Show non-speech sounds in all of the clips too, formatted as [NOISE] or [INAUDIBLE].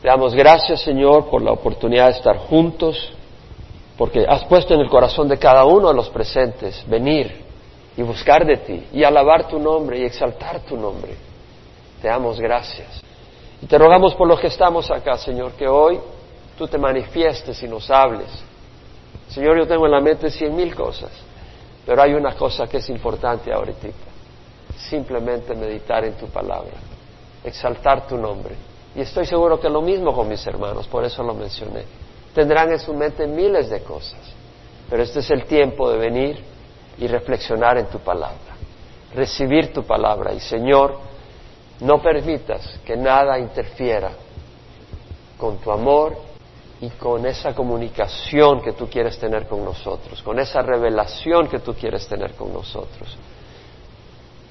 Te damos gracias, Señor, por la oportunidad de estar juntos, porque has puesto en el corazón de cada uno de los presentes venir y buscar de ti y alabar tu nombre y exaltar tu nombre. Te damos gracias. Y te rogamos por los que estamos acá, Señor, que hoy tú te manifiestes y nos hables. Señor, yo tengo en la mente cien mil cosas, pero hay una cosa que es importante ahorita. Simplemente meditar en tu palabra, exaltar tu nombre. Y estoy seguro que lo mismo con mis hermanos, por eso lo mencioné. Tendrán en su mente miles de cosas, pero este es el tiempo de venir y reflexionar en tu palabra, recibir tu palabra. Y Señor, no permitas que nada interfiera con tu amor y con esa comunicación que tú quieres tener con nosotros, con esa revelación que tú quieres tener con nosotros.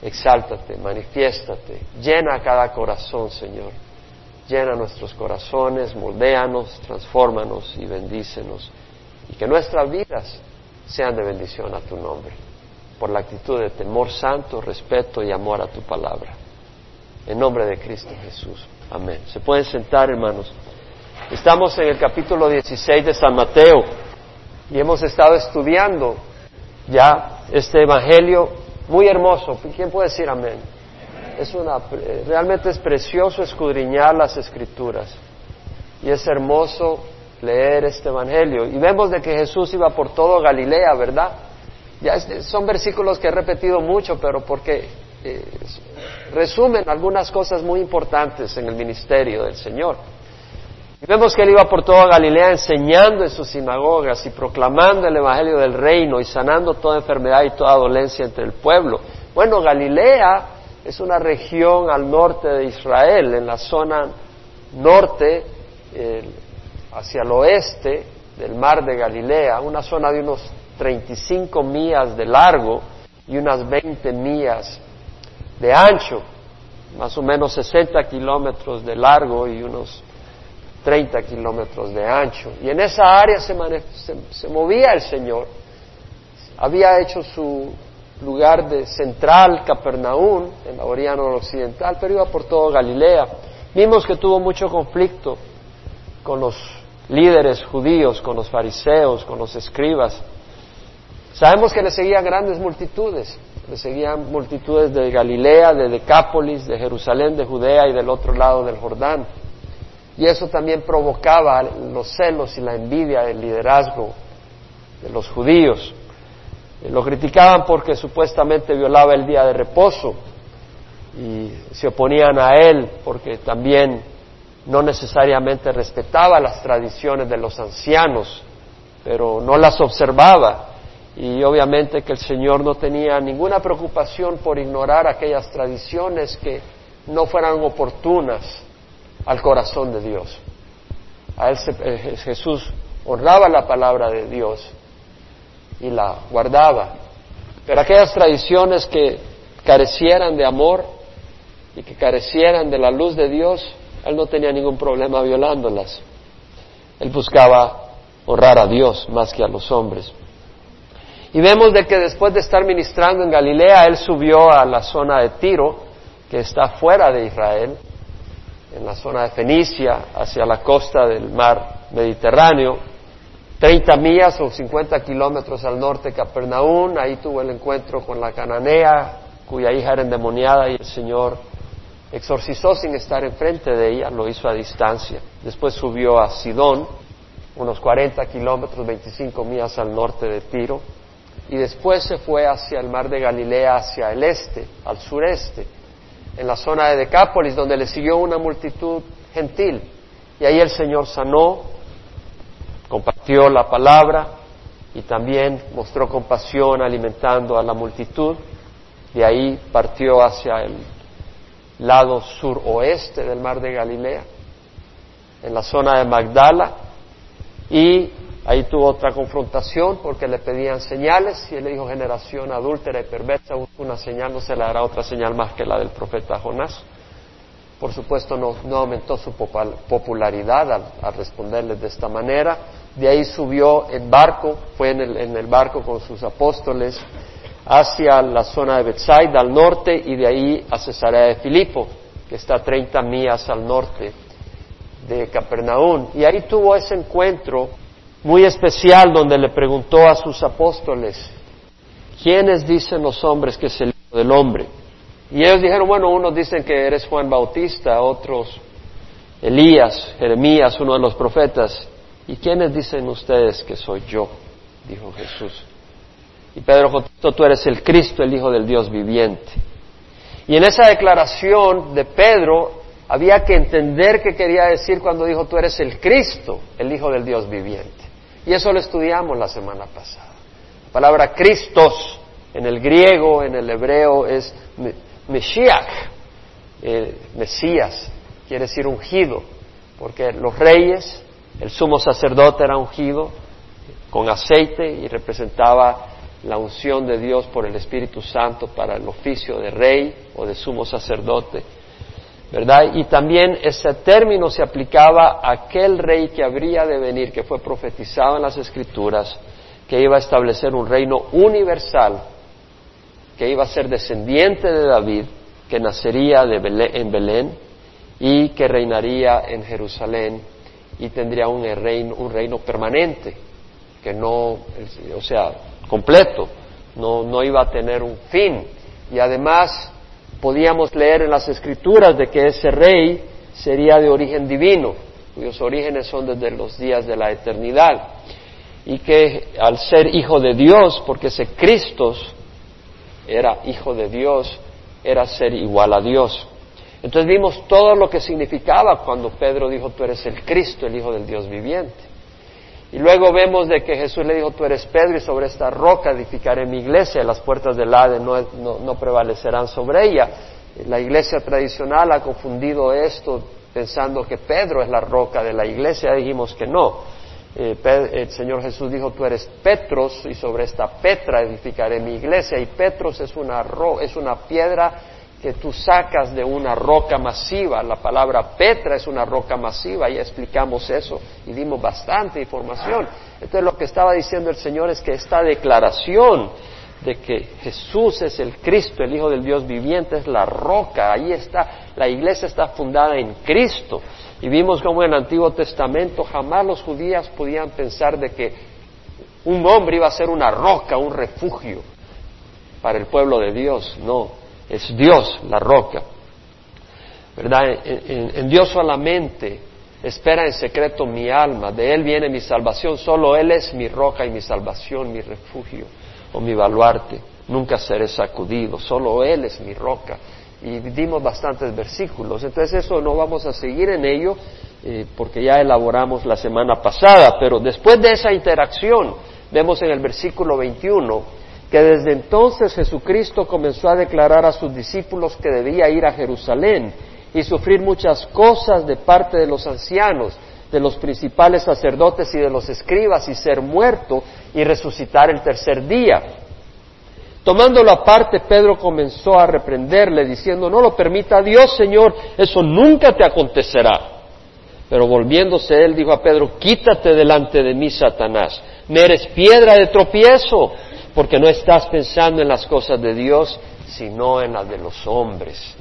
Exáltate, manifiéstate, llena cada corazón, Señor. Llena nuestros corazones, moldéanos, transfórmanos y bendícenos. Y que nuestras vidas sean de bendición a tu nombre, por la actitud de temor santo, respeto y amor a tu palabra. En nombre de Cristo Jesús. Amén. Se pueden sentar, hermanos. Estamos en el capítulo 16 de San Mateo y hemos estado estudiando ya este Evangelio muy hermoso. ¿Quién puede decir amén? Es realmente es precioso escudriñar las escrituras y es hermoso leer este Evangelio. Y vemos de que Jesús iba por todo Galilea, ¿verdad? Ya son versículos que he repetido mucho, pero porque eh, resumen algunas cosas muy importantes en el ministerio del Señor. Vemos que él iba por toda Galilea enseñando en sus sinagogas y proclamando el Evangelio del reino y sanando toda enfermedad y toda dolencia entre el pueblo. Bueno, Galilea es una región al norte de Israel, en la zona norte, hacia el oeste del mar de Galilea, una zona de unos 35 millas de largo y unas 20 millas de ancho, más o menos 60 kilómetros de largo y unos 30 kilómetros de ancho. Y en esa área se, se, movía el Señor. Había hecho su lugar de central, Capernaum, en la orilla noroccidental, pero iba por todo Galilea. Vimos que tuvo mucho conflicto con los líderes judíos, con los fariseos, con los escribas. Sabemos que le seguían grandes multitudes, le seguían multitudes de Galilea, de Decápolis, de Jerusalén, de Judea y del otro lado del Jordán. Y eso también provocaba los celos y la envidia del liderazgo de los judíos. Lo criticaban porque supuestamente violaba el día de reposo y se oponían a él porque también no necesariamente respetaba las tradiciones de los ancianos, pero no las observaba y obviamente que el Señor no tenía ninguna preocupación por ignorar aquellas tradiciones que no fueran oportunas al corazón de Dios. A él eh, Jesús honraba la palabra de Dios y la guardaba, pero aquellas tradiciones que carecieran de amor y que carecieran de la luz de Dios, él no tenía ningún problema violándolas. Él buscaba honrar a Dios más que a los hombres. Y vemos de que después de estar ministrando en Galilea, él subió a la zona de Tiro, que está fuera de Israel, en la zona de Fenicia, hacia la costa del mar Mediterráneo, 30 millas o 50 kilómetros al norte de Capernaum, ahí tuvo el encuentro con la cananea, cuya hija era endemoniada y el Señor exorcizó sin estar enfrente de ella, lo hizo a distancia. Después subió a Sidón, unos 40 kilómetros, 25 millas al norte de Tiro, y después se fue hacia el mar de Galilea, hacia el este, al sureste, en la zona de Decápolis, donde le siguió una multitud gentil. Y ahí el Señor sanó, compartió la palabra y también mostró compasión alimentando a la multitud. De ahí partió hacia el lado suroeste del mar de Galilea, en la zona de Magdala, y Ahí tuvo otra confrontación porque le pedían señales y él dijo generación adúltera y perversa, una señal no se le dará otra señal más que la del profeta Jonás. Por supuesto no, aumentó su popularidad al, responderles de esta manera. De ahí subió en barco, fue en el, en el barco con sus apóstoles hacia la zona de Bethsaida al norte y de ahí a Cesarea de Filipo, que está a 30 millas al norte de Capernaum. Y ahí tuvo ese encuentro muy especial donde le preguntó a sus apóstoles, ¿quiénes dicen los hombres que es el Hijo del Hombre? Y ellos dijeron, bueno, unos dicen que eres Juan Bautista, otros Elías, Jeremías, uno de los profetas. ¿Y quiénes dicen ustedes que soy yo? Dijo Jesús. Y Pedro contestó, tú eres el Cristo, el Hijo del Dios viviente. Y en esa declaración de Pedro había que entender qué quería decir cuando dijo, tú eres el Cristo, el Hijo del Dios viviente. Y eso lo estudiamos la semana pasada. La palabra Christos en el griego, en el hebreo es Mesías, eh, Mesías, quiere decir ungido, porque los reyes, el sumo sacerdote era ungido con aceite y representaba la unción de Dios por el Espíritu Santo para el oficio de rey o de sumo sacerdote. ¿Verdad? Y también ese término se aplicaba a aquel rey que habría de venir, que fue profetizado en las Escrituras, que iba a establecer un reino universal, que iba a ser descendiente de David, que nacería en Belén y que reinaría en Jerusalén y tendría un reino, un reino permanente, que no, o sea, completo, no, no iba a tener un fin. Y además podíamos leer en las escrituras de que ese rey sería de origen divino, cuyos orígenes son desde los días de la eternidad, y que al ser hijo de Dios, porque ese Cristo era hijo de Dios, era ser igual a Dios. Entonces vimos todo lo que significaba cuando Pedro dijo, tú eres el Cristo, el Hijo del Dios viviente. Y luego vemos de que Jesús le dijo, tú eres Pedro y sobre esta roca edificaré mi iglesia, las puertas del Hades no, prevalecerán sobre ella. La iglesia tradicional ha confundido esto pensando que Pedro es la roca de la iglesia, dijimos que no. Eh, el Señor Jesús dijo, tú eres Petros y sobre esta Petra edificaré mi iglesia. Y Petros es una, es una piedra que tú sacas de una roca masiva. La palabra Petra es una roca masiva, ya explicamos eso y dimos bastante información. Entonces lo que estaba diciendo el Señor es que esta declaración de que Jesús es el Cristo, el Hijo del Dios viviente, es la roca, ahí está, la iglesia está fundada en Cristo. Y vimos como en el Antiguo Testamento jamás los judíos podían pensar de que un hombre iba a ser una roca, un refugio para el pueblo de Dios. No, es Dios la roca. ¿Verdad? En, Dios solamente espera en secreto mi alma, de Él viene mi salvación, solo Él es mi roca y mi salvación, mi refugio o mi baluarte. Nunca seré sacudido, solo Él es mi roca. Y dimos bastantes versículos, entonces eso no vamos a seguir en ello eh, porque ya elaboramos la semana pasada, pero después de esa interacción, vemos en el versículo 21 que desde entonces Jesucristo comenzó a declarar a sus discípulos que debía ir a Jerusalén y sufrir muchas cosas de parte de los ancianos, de los principales sacerdotes y de los escribas y ser muerto y resucitar el tercer día. Tomándolo aparte, Pedro comenzó a reprenderle diciendo, no lo permita Dios, Señor, eso nunca te acontecerá. Pero volviéndose él dijo a Pedro, quítate delante de mí, Satanás, me eres piedra de tropiezo porque no estás pensando en las cosas de Dios, sino en las de los hombres.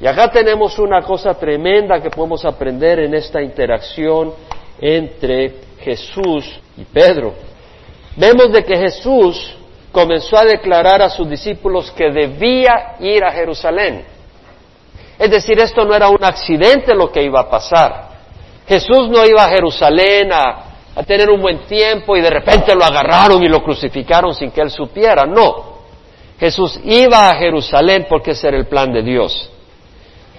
Y acá tenemos una cosa tremenda que podemos aprender en esta interacción entre Jesús y Pedro. Vemos de que Jesús comenzó a declarar a sus discípulos que debía ir a Jerusalén. Es decir, esto no era un accidente lo que iba a pasar. Jesús no iba a Jerusalén a a tener un buen tiempo y de repente lo agarraron y lo crucificaron sin que él supiera. No. Jesús iba a Jerusalén porque ese era el plan de Dios.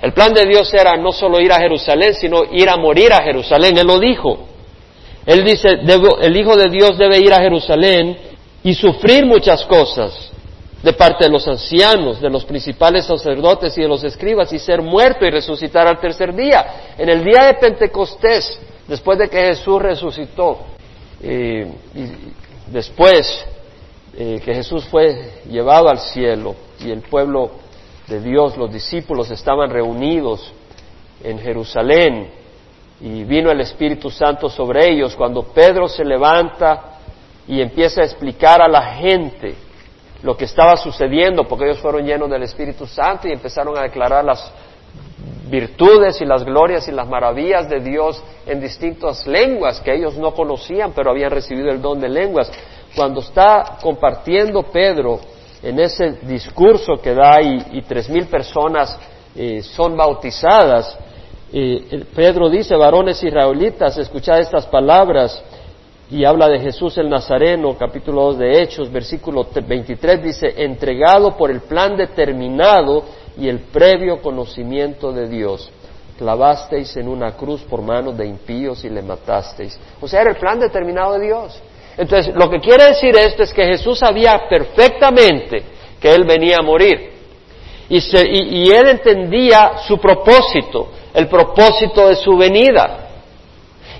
El plan de Dios era no solo ir a Jerusalén, sino ir a morir a Jerusalén. Él lo dijo. Él dice, el Hijo de Dios debe ir a Jerusalén y sufrir muchas cosas de parte de los ancianos, de los principales sacerdotes y de los escribas y ser muerto y resucitar al tercer día. En el día de Pentecostés, después de que Jesús resucitó, y después eh, que Jesús fue llevado al cielo y el pueblo de Dios, los discípulos estaban reunidos en Jerusalén y vino el Espíritu Santo sobre ellos, cuando Pedro se levanta y empieza a explicar a la gente lo que estaba sucediendo, porque ellos fueron llenos del Espíritu Santo y empezaron a declarar las virtudes y las glorias y las maravillas de Dios en distintas lenguas que ellos no conocían, pero habían recibido el don de lenguas. Cuando está compartiendo Pedro en ese discurso que da y, tres mil personas eh, son bautizadas, eh, Pedro dice, varones israelitas, escuchad estas palabras, y habla de Jesús el Nazareno, capítulo 2 de Hechos, versículo 23, dice, entregado por el plan determinado y el previo conocimiento de Dios. Clavasteis en una cruz por manos de impíos y le matasteis. O sea, era el plan determinado de Dios. Entonces, lo que quiere decir esto es que Jesús sabía perfectamente que Él venía a morir. Y, Él entendía su propósito, el propósito de su venida.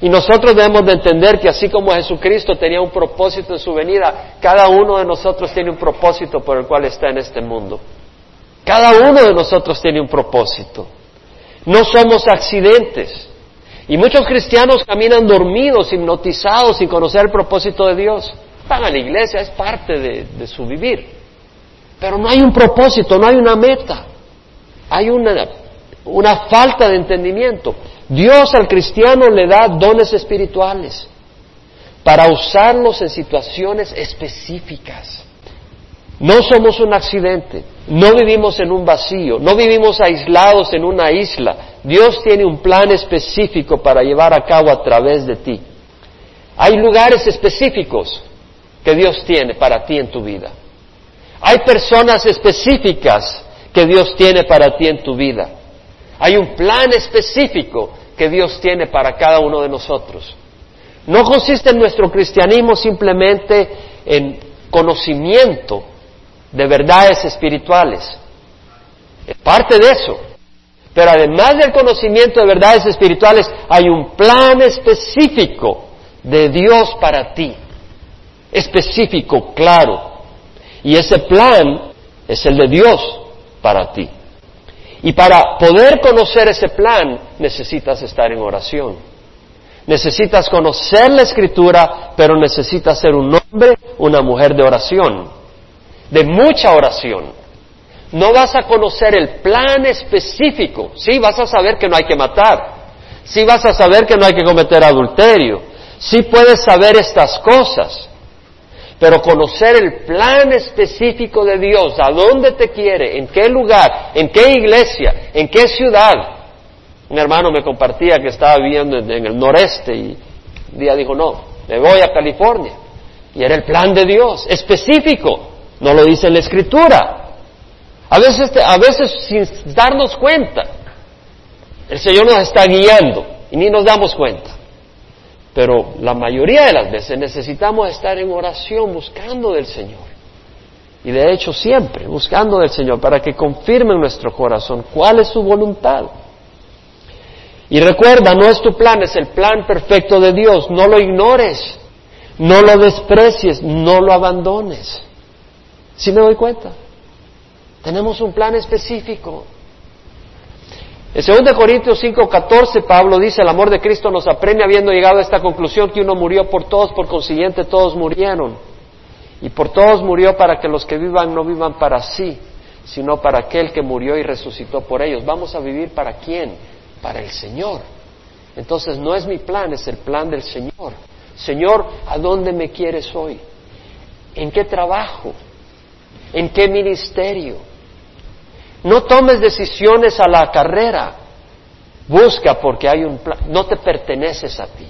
Y nosotros debemos de entender que así como Jesucristo tenía un propósito en su venida, cada uno de nosotros tiene un propósito por el cual está en este mundo. Cada uno de nosotros tiene un propósito. No somos accidentes. Y muchos cristianos caminan dormidos, hipnotizados, sin conocer el propósito de Dios. Van a la iglesia, es parte de, su vivir. Pero no hay un propósito, no hay una meta. Hay una, una falta de entendimiento. Dios al cristiano le da dones espirituales para usarlos en situaciones específicas. No somos un accidente, no vivimos en un vacío, no vivimos aislados en una isla. Dios tiene un plan específico para llevar a cabo a través de ti. Hay lugares específicos que Dios tiene para ti en tu vida. Hay personas específicas que Dios tiene para ti en tu vida. Hay un plan específico que Dios tiene para cada uno de nosotros. No consiste en nuestro cristianismo simplemente en conocimiento de verdades espirituales. Es parte de eso. Pero además del conocimiento de verdades espirituales, hay un plan específico de Dios para ti. Específico, claro. Y ese plan es el de Dios para ti. Y para poder conocer ese plan necesitas estar en oración. Necesitas conocer la escritura, pero necesitas ser un hombre, una mujer de oración de mucha oración. No vas a conocer el plan específico. Sí, vas a saber que no hay que matar. Sí, vas a saber que no hay que cometer adulterio. Sí, puedes saber estas cosas. Pero conocer el plan específico de Dios, a dónde te quiere, en qué lugar, en qué iglesia, en qué ciudad. Un hermano me compartía que estaba viviendo en, el noreste y un día dijo, no, me voy a California. Y era el plan de Dios, específico. No lo dice la escritura. A veces, a veces sin darnos cuenta, el Señor nos está guiando y ni nos damos cuenta. Pero la mayoría de las veces necesitamos estar en oración buscando del Señor. Y de hecho siempre buscando del Señor para que confirme en nuestro corazón cuál es su voluntad. Y recuerda, no es tu plan, es el plan perfecto de Dios. No lo ignores, no lo desprecies, no lo abandones. Si me doy cuenta? Tenemos un plan específico. En 2 Corintios 5:14 Pablo dice, el amor de Cristo nos aprende habiendo llegado a esta conclusión que uno murió por todos, por consiguiente todos murieron. Y por todos murió para que los que vivan no vivan para sí, sino para aquel que murió y resucitó por ellos. Vamos a vivir para quién? Para el Señor. Entonces no es mi plan, es el plan del Señor. Señor, ¿a dónde me quieres hoy? ¿En qué trabajo? ¿En qué ministerio? No tomes decisiones a la carrera. Busca porque hay un plan. No te perteneces a ti,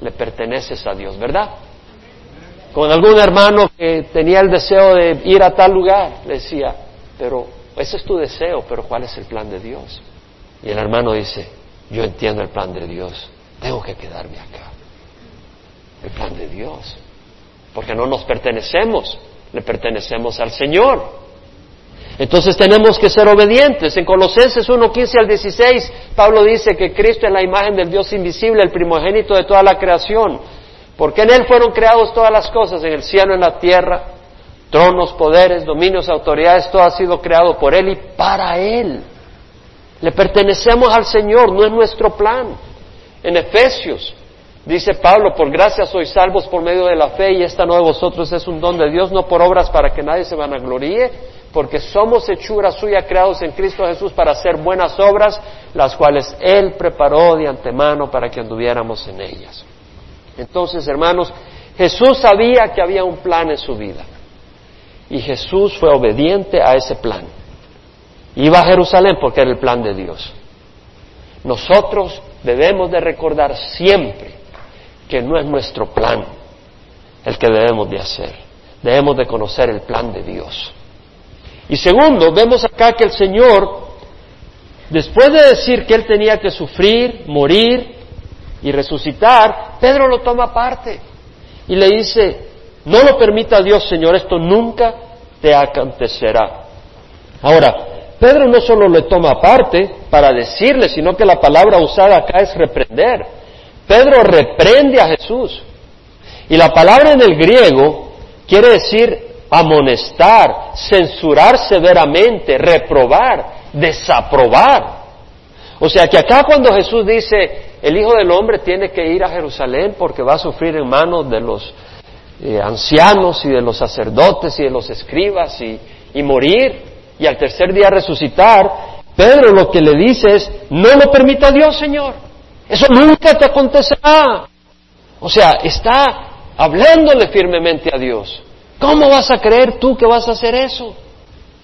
le perteneces a Dios, ¿verdad? Con algún hermano que tenía el deseo de ir a tal lugar, le decía, pero ese es tu deseo, pero ¿cuál es el plan de Dios? Y el hermano dice, yo entiendo el plan de Dios, tengo que quedarme acá. El plan de Dios, porque no nos pertenecemos, le pertenecemos al Señor. Entonces tenemos que ser obedientes. En Colosenses 1, 15 al 16, Pablo dice que Cristo es la imagen del Dios invisible, el primogénito de toda la creación. Porque en Él fueron creados todas las cosas, en el cielo, en la tierra, tronos, poderes, dominios, autoridades, todo ha sido creado por Él y para Él. Le pertenecemos al Señor, no es nuestro plan. En Efesios Dice Pablo, por gracia sois salvos por medio de la fe y esta no de vosotros es un don de Dios, no por obras para que nadie se vanagloríe, porque somos hechura suya creados en Cristo Jesús para hacer buenas obras, las cuales Él preparó de antemano para que anduviéramos en ellas. Entonces, hermanos, Jesús sabía que había un plan en su vida y Jesús fue obediente a ese plan. Iba a Jerusalén porque era el plan de Dios. Nosotros debemos de recordar siempre que no es nuestro plan el que debemos de hacer. Debemos de conocer el plan de Dios. Y segundo, vemos acá que el Señor, después de decir que Él tenía que sufrir, morir y resucitar, Pedro lo toma aparte y le dice, no lo permita Dios, Señor, esto nunca te acontecerá. Ahora, Pedro no solo le toma aparte para decirle, sino que la palabra usada acá es reprender. Pedro reprende a Jesús. Y la palabra en el griego quiere decir amonestar, censurar severamente, reprobar, desaprobar. O sea que acá cuando Jesús dice, el Hijo del Hombre tiene que ir a Jerusalén porque va a sufrir en manos de los eh, ancianos y de los sacerdotes y de los escribas y, y morir y al tercer día resucitar, Pedro lo que le dice es, no lo permita Dios, Señor. Eso nunca te acontecerá. O sea, está hablándole firmemente a Dios. ¿Cómo vas a creer tú que vas a hacer eso?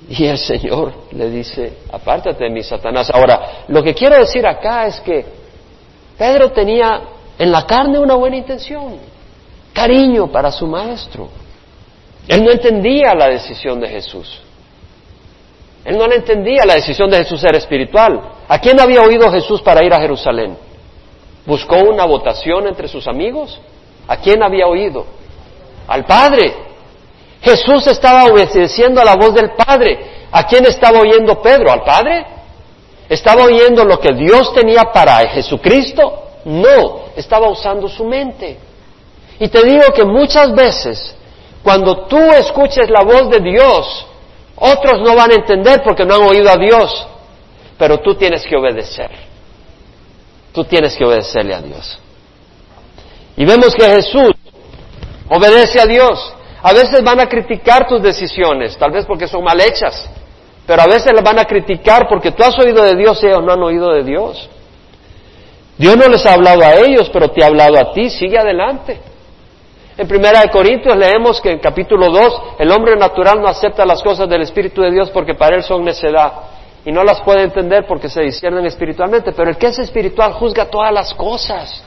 Y el Señor le dice, apártate de mí, Satanás. Ahora, lo que quiero decir acá es que Pedro tenía en la carne una buena intención, cariño para su maestro. Él no entendía la decisión de Jesús. Él no le entendía la decisión de Jesús era espiritual. ¿A quién había oído Jesús para ir a Jerusalén? ¿Buscó una votación entre sus amigos? ¿A quién había oído? Al Padre. Jesús estaba obedeciendo a la voz del Padre. ¿A quién estaba oyendo Pedro? ¿Al Padre? ¿Estaba oyendo lo que Dios tenía para Jesucristo? No, estaba usando su mente. Y te digo que muchas veces, cuando tú escuches la voz de Dios, otros no van a entender porque no han oído a Dios, pero tú tienes que obedecer. Tú tienes que obedecerle a Dios. Y vemos que Jesús obedece a Dios. A veces van a criticar tus decisiones, tal vez porque son mal hechas, pero a veces las van a criticar porque tú has oído de Dios y ellos no han oído de Dios. Dios no les ha hablado a ellos, pero te ha hablado a ti, sigue adelante. En Primera de Corintios leemos que en capítulo 2 el hombre natural no acepta las cosas del Espíritu de Dios porque para él son necedad y no las puede entender porque se disciernen espiritualmente, pero el que es espiritual juzga todas las cosas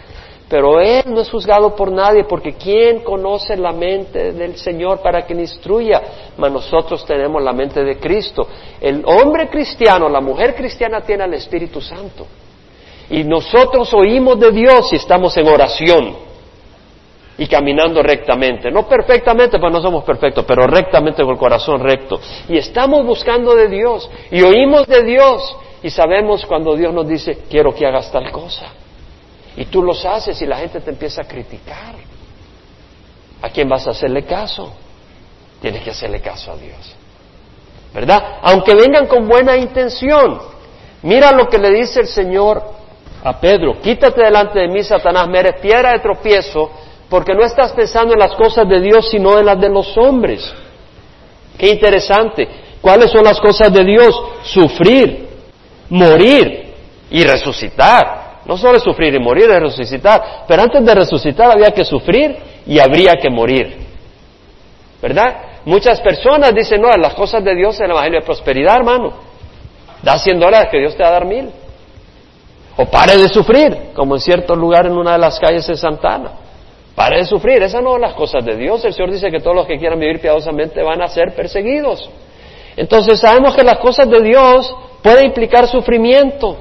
pero Él no es juzgado por nadie, porque ¿quién conoce la mente del Señor para que le instruya? Mas nosotros tenemos la mente de Cristo. El hombre cristiano, la mujer cristiana tiene al Espíritu Santo. Y nosotros oímos de Dios y estamos en oración y caminando rectamente. No perfectamente, pues no somos perfectos, pero rectamente con el corazón recto. Y estamos buscando de Dios y oímos de Dios y sabemos cuando Dios nos dice, quiero que hagas tal cosa. Y tú los haces y la gente te empieza a criticar. ¿A quién vas a hacerle caso? Tienes que hacerle caso a Dios. ¿Verdad? Aunque vengan con buena intención. Mira lo que le dice el Señor a Pedro. Quítate delante de mí, Satanás, me eres piedra de tropiezo, porque no estás pensando en las cosas de Dios, sino en las de los hombres. Qué interesante. ¿Cuáles son las cosas de Dios? Sufrir, morir y resucitar. No solo sufrir y morir, es resucitar. Pero antes de resucitar había que sufrir y habría que morir. ¿Verdad? Muchas personas dicen, no, las cosas de Dios en el Evangelio de prosperidad, hermano. Da 100 dólares que Dios te va a dar mil. O pare de sufrir, como en cierto lugar en una de las calles de Santana. Pare de sufrir, esas no son las cosas de Dios. El Señor dice que todos los que quieran vivir piadosamente van a ser perseguidos. Entonces sabemos que las cosas de Dios pueden implicar sufrimiento.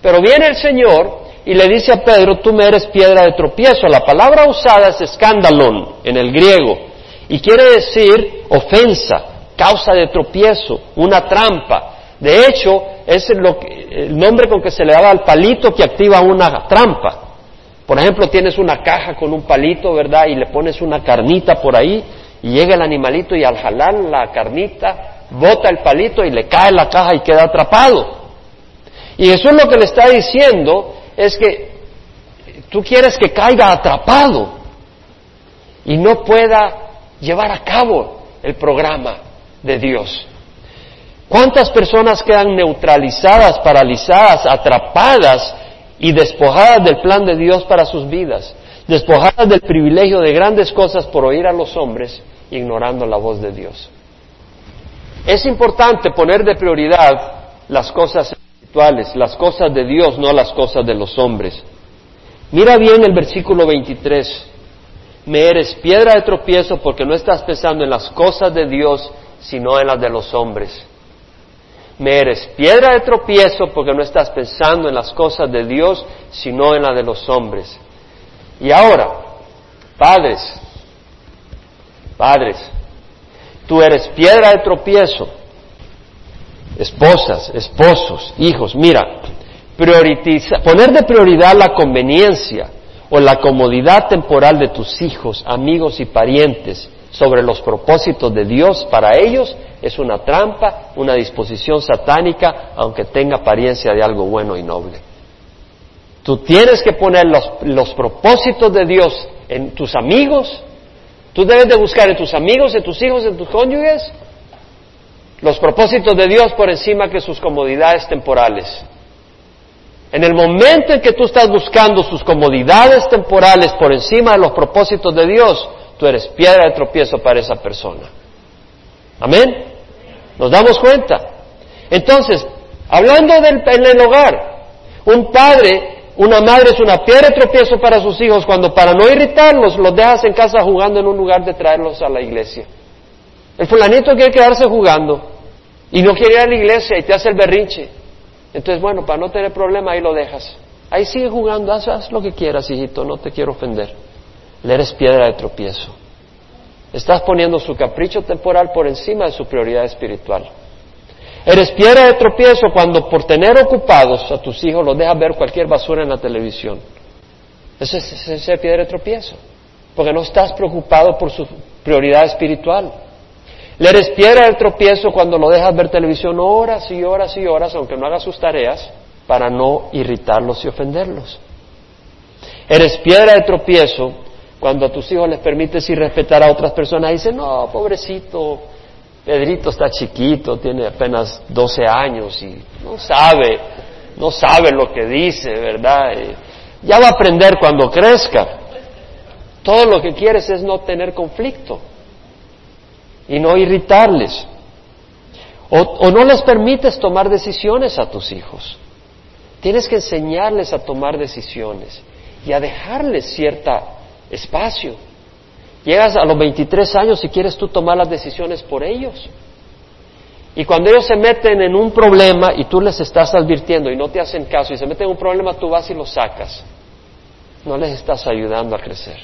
Pero viene el Señor y le dice a Pedro, tú me eres piedra de tropiezo. La palabra usada es escándalon en el griego y quiere decir ofensa, causa de tropiezo, una trampa. De hecho, es el nombre con que se le daba al palito que activa una trampa. Por ejemplo, tienes una caja con un palito, ¿verdad? Y le pones una carnita por ahí y llega el animalito y al jalar la carnita bota el palito y le cae la caja y queda atrapado. Y es lo que le está diciendo, es que tú quieres que caiga atrapado y no pueda llevar a cabo el programa de Dios. ¿Cuántas personas quedan neutralizadas, paralizadas, atrapadas y despojadas del plan de Dios para sus vidas? Despojadas del privilegio de grandes cosas por oír a los hombres, ignorando la voz de Dios. Es importante poner de prioridad las cosas espirituales, las cosas de Dios, no las cosas de los hombres. Mira bien el versículo 23. Me eres piedra de tropiezo porque no estás pensando en las cosas de Dios, sino en las de los hombres. Me eres piedra de tropiezo porque no estás pensando en las cosas de Dios, sino en las de los hombres. Y ahora, padres, padres, tú eres piedra de tropiezo. Esposas, esposos, hijos, mira, prioritiza, poner de prioridad la conveniencia o la comodidad temporal de tus hijos, amigos y parientes sobre los propósitos de Dios para ellos es una trampa, una disposición satánica, aunque tenga apariencia de algo bueno y noble. Tú tienes que poner los, los propósitos de Dios en tus amigos, Tú debes de buscar en tus amigos, en tus hijos, en tus cónyuges, los propósitos de Dios por encima que sus comodidades temporales. En el momento en que tú estás buscando sus comodidades temporales por encima de los propósitos de Dios, tú eres piedra de tropiezo para esa persona. Amén. ¿Nos damos cuenta? Entonces, hablando del, en el hogar, un padre una madre es una piedra de tropiezo para sus hijos cuando para no irritarlos los dejas en casa jugando en un lugar de traerlos a la iglesia. El fulanito quiere quedarse jugando y no quiere ir a la iglesia y te hace el berrinche. Entonces, bueno, para no tener problema ahí lo dejas. Ahí sigue jugando, haz, haz lo que quieras, hijito, no te quiero ofender. Le eres piedra de tropiezo. Estás poniendo su capricho temporal por encima de su prioridad espiritual. Eres piedra de tropiezo cuando por tener ocupados a tus hijos los dejas ver cualquier basura en la televisión. Eso es, piedra de tropiezo, porque no estás preocupado por su prioridad espiritual. Le eres piedra de tropiezo cuando lo dejas ver televisión horas y horas y horas, aunque no haga sus tareas, para no irritarlos y ofenderlos. Eres piedra de tropiezo cuando a tus hijos les permites ir respetar a otras personas y dicen, no, pobrecito, Pedrito está chiquito, tiene apenas 12 años y no sabe, no sabe lo que dice, ¿verdad? ya va a aprender cuando crezca. Todo lo que quieres es no tener conflicto y no irritarles. O, o, no les permites tomar decisiones a tus hijos. Tienes que enseñarles a tomar decisiones y a dejarles cierto espacio. Llegas a los 23 años y quieres tú tomar las decisiones por ellos. Y cuando ellos se meten en un problema y tú les estás advirtiendo y no te hacen caso y se meten en un problema, tú vas y los sacas. No les estás ayudando a crecer.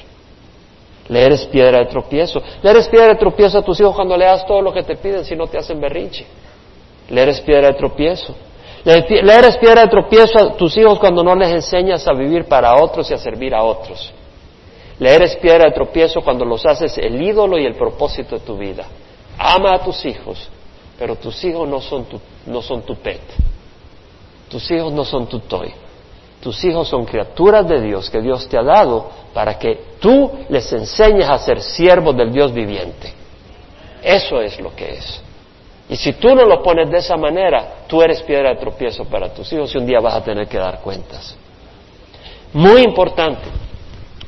Le eres piedra de tropiezo. Le eres piedra de tropiezo a tus hijos cuando le das todo lo que te piden si no te hacen berrinche. Le eres piedra de tropiezo. Le eres piedra de tropiezo a tus hijos cuando no les enseñas a vivir para otros y a servir a otros. Le eres piedra de tropiezo cuando los haces el ídolo y el propósito de tu vida. Ama a tus hijos, pero tus hijos no son tu, no son tu pet. Tus hijos no son tu toy. Tus hijos son criaturas de Dios que Dios te ha dado para que tú les enseñes a ser siervos del Dios viviente. Eso es lo que es. Y si tú no lo pones de esa manera, tú eres piedra de tropiezo para tus hijos y un día vas a tener que dar cuentas. Muy importante.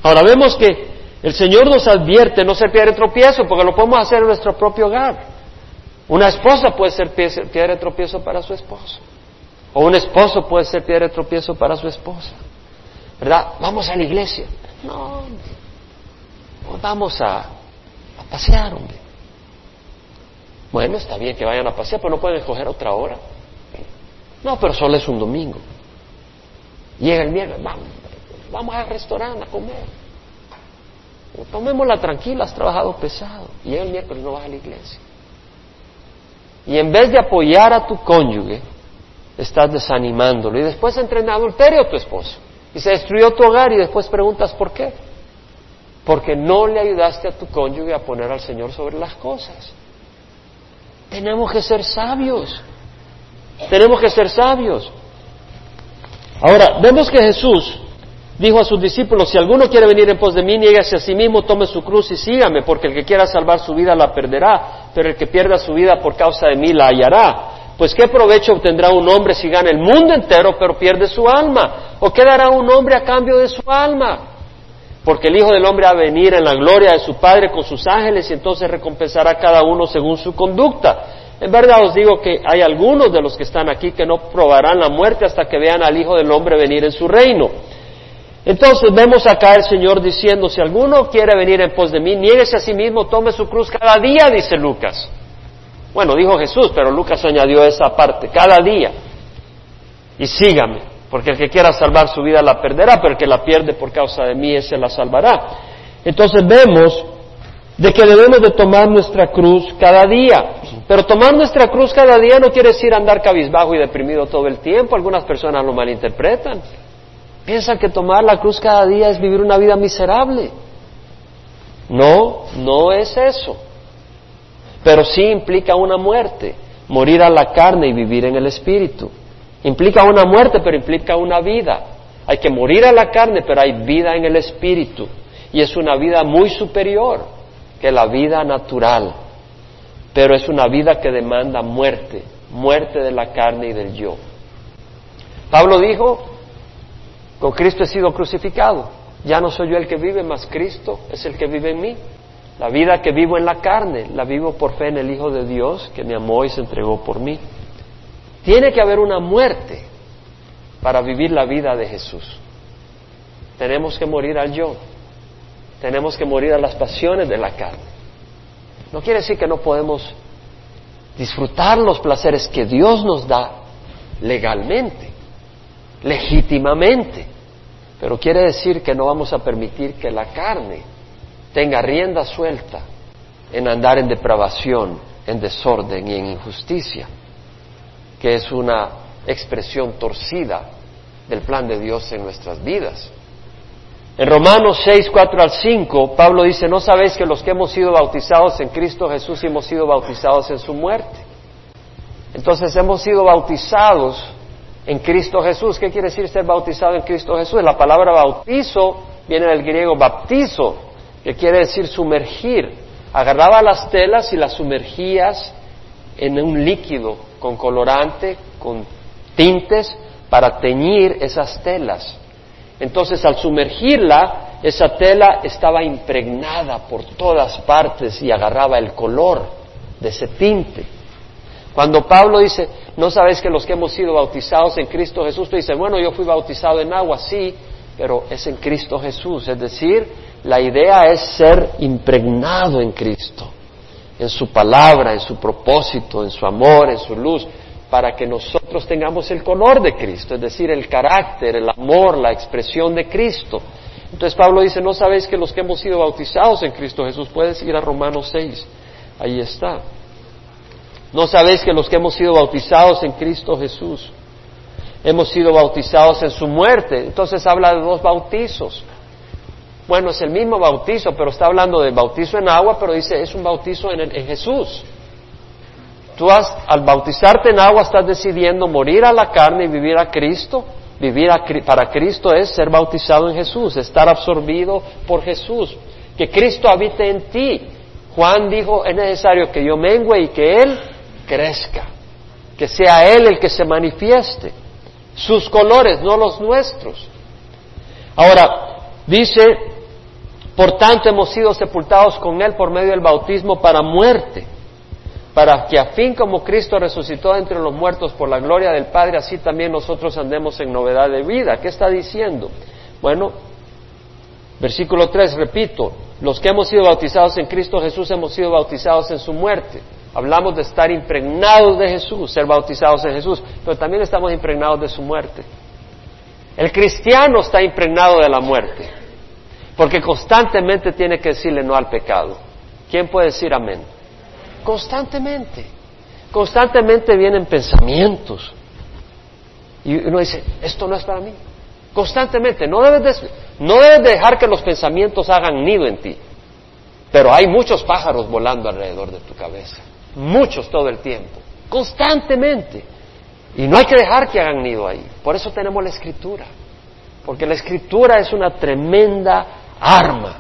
Ahora vemos que el Señor nos advierte no ser piedra de tropiezo porque lo podemos hacer en nuestro propio hogar. Una esposa puede ser piedra de tropiezo para su esposo. O un esposo puede ser piedra de tropiezo para su esposa. ¿Verdad? Vamos a la iglesia. No, vamos a, a pasear, hombre. Bueno, está bien que vayan a pasear, pero no pueden escoger otra hora. No, pero solo es un domingo. Llega el miércoles, vamos, vamos al restaurante a comer. Tomémosla tranquila, has trabajado pesado. Y el miércoles no vas a la iglesia. Y en vez de apoyar a tu cónyuge, estás desanimándolo. Y después entra en adulterio tu esposo. Y se destruyó tu hogar y después preguntas por qué. Porque no le ayudaste a tu cónyuge a poner al Señor sobre las cosas. Tenemos que ser sabios. Tenemos que ser sabios. Ahora, vemos que Jesús dijo a sus discípulos, si alguno quiere venir en pos de mí, nieguese a sí mismo, tome su cruz y sígame, porque el que quiera salvar su vida la perderá, pero el que pierda su vida por causa de mí la hallará. Pues qué provecho obtendrá un hombre si gana el mundo entero pero pierde su alma? ¿O qué dará un hombre a cambio de su alma? Porque el Hijo del Hombre va a venir en la gloria de su Padre con sus ángeles y entonces recompensará a cada uno según su conducta. En verdad os digo que hay algunos de los que están aquí que no probarán la muerte hasta que vean al Hijo del Hombre venir en su reino. Entonces vemos acá el Señor diciendo, si alguno quiere venir en pos de mí, niéguese a sí mismo, tome su cruz cada día, dice Lucas. Bueno, dijo Jesús, pero Lucas añadió esa parte, cada día. Y sígame, porque el que quiera salvar su vida la perderá, pero el que la pierde por causa de mí, ese la salvará. Entonces vemos de que debemos de tomar nuestra cruz cada día. Pero tomar nuestra cruz cada día no quiere decir andar cabizbajo y deprimido todo el tiempo. Algunas personas lo malinterpretan. Piensan que tomar la cruz cada día es vivir una vida miserable. No, no es eso. Pero sí implica una muerte, morir a la carne y vivir en el espíritu. Implica una muerte, pero implica una vida. Hay que morir a la carne, pero hay vida en el espíritu. Y es una vida muy superior que la vida natural. Pero es una vida que demanda muerte, muerte de la carne y del yo. Pablo dijo, con Cristo he sido crucificado. Ya no soy yo el que vive, mas Cristo es el que vive en mí. La vida que vivo en la carne, la vivo por fe en el Hijo de Dios que me amó y se entregó por mí. Tiene que haber una muerte para vivir la vida de Jesús. Tenemos que morir al yo. Tenemos que morir a las pasiones de la carne. No quiere decir que no podemos disfrutar los placeres que Dios nos da legalmente legítimamente. Pero quiere decir que no vamos a permitir que la carne tenga rienda suelta en andar en depravación, en desorden y en injusticia, que es una expresión torcida del plan de Dios en nuestras vidas. En Romanos 6, 4 al 5, Pablo dice, ¿no sabéis que los que hemos sido bautizados en Cristo Jesús hemos sido bautizados en su muerte? Entonces hemos sido bautizados en Cristo Jesús. ¿Qué quiere decir ser bautizado en Cristo Jesús? La palabra bautizo viene del griego baptizo, que quiere decir sumergir. Agarraba las telas y las sumergías en un líquido con colorante, con tintes, para teñir esas telas. Entonces, al sumergirla, esa tela estaba impregnada por todas partes y agarraba el color de ese tinte. Cuando Pablo dice, no sabes que los que hemos sido bautizados en Cristo Jesús, tú dices, bueno, yo fui bautizado en agua, sí, pero es en Cristo Jesús. Es decir, la idea es ser impregnado en Cristo, en su palabra, en su propósito, en su amor, en su luz, para que nosotros tengamos el color de Cristo, es decir, el carácter, el amor, la expresión de Cristo. Entonces Pablo dice, no sabéis que los que hemos sido bautizados en Cristo Jesús, puedes ir a Romanos 6, ahí está. ¿No sabéis que los que hemos sido bautizados en Cristo Jesús, hemos sido bautizados en su muerte? Entonces habla de dos bautizos. Bueno, es el mismo bautizo, pero está hablando del bautizo en agua, pero dice es un bautizo en, Jesús. Tú al bautizarte en agua estás decidiendo morir a la carne y vivir a Cristo. Vivir para Cristo es ser bautizado en Jesús, estar absorbido por Jesús, que Cristo habite en ti. Juan dijo, es necesario que yo mengue y que Él crezca, que sea Él el que se manifieste, sus colores, no los nuestros. Ahora, dice, por tanto hemos sido sepultados con Él por medio del bautismo para muerte, para que a fin como Cristo resucitó entre los muertos por la gloria del Padre, así también nosotros andemos en novedad de vida. ¿Qué está diciendo? Bueno, versículo 3, repito, los que hemos sido bautizados en Cristo Jesús hemos sido bautizados en su muerte. Hablamos de estar impregnados de Jesús, ser bautizados en Jesús, pero también estamos impregnados de su muerte. El cristiano está impregnado de la muerte, porque constantemente tiene que decirle no al pecado. ¿Quién puede decir amén? Constantemente. Constantemente vienen pensamientos. Y uno dice, esto no es para mí. Constantemente. No debes, dejar que los pensamientos hagan nido en ti. Pero hay muchos pájaros volando alrededor de tu cabeza muchos todo el tiempo, constantemente. Y no hay que dejar que hagan nido ahí. Por eso tenemos la escritura. Porque la escritura es una tremenda arma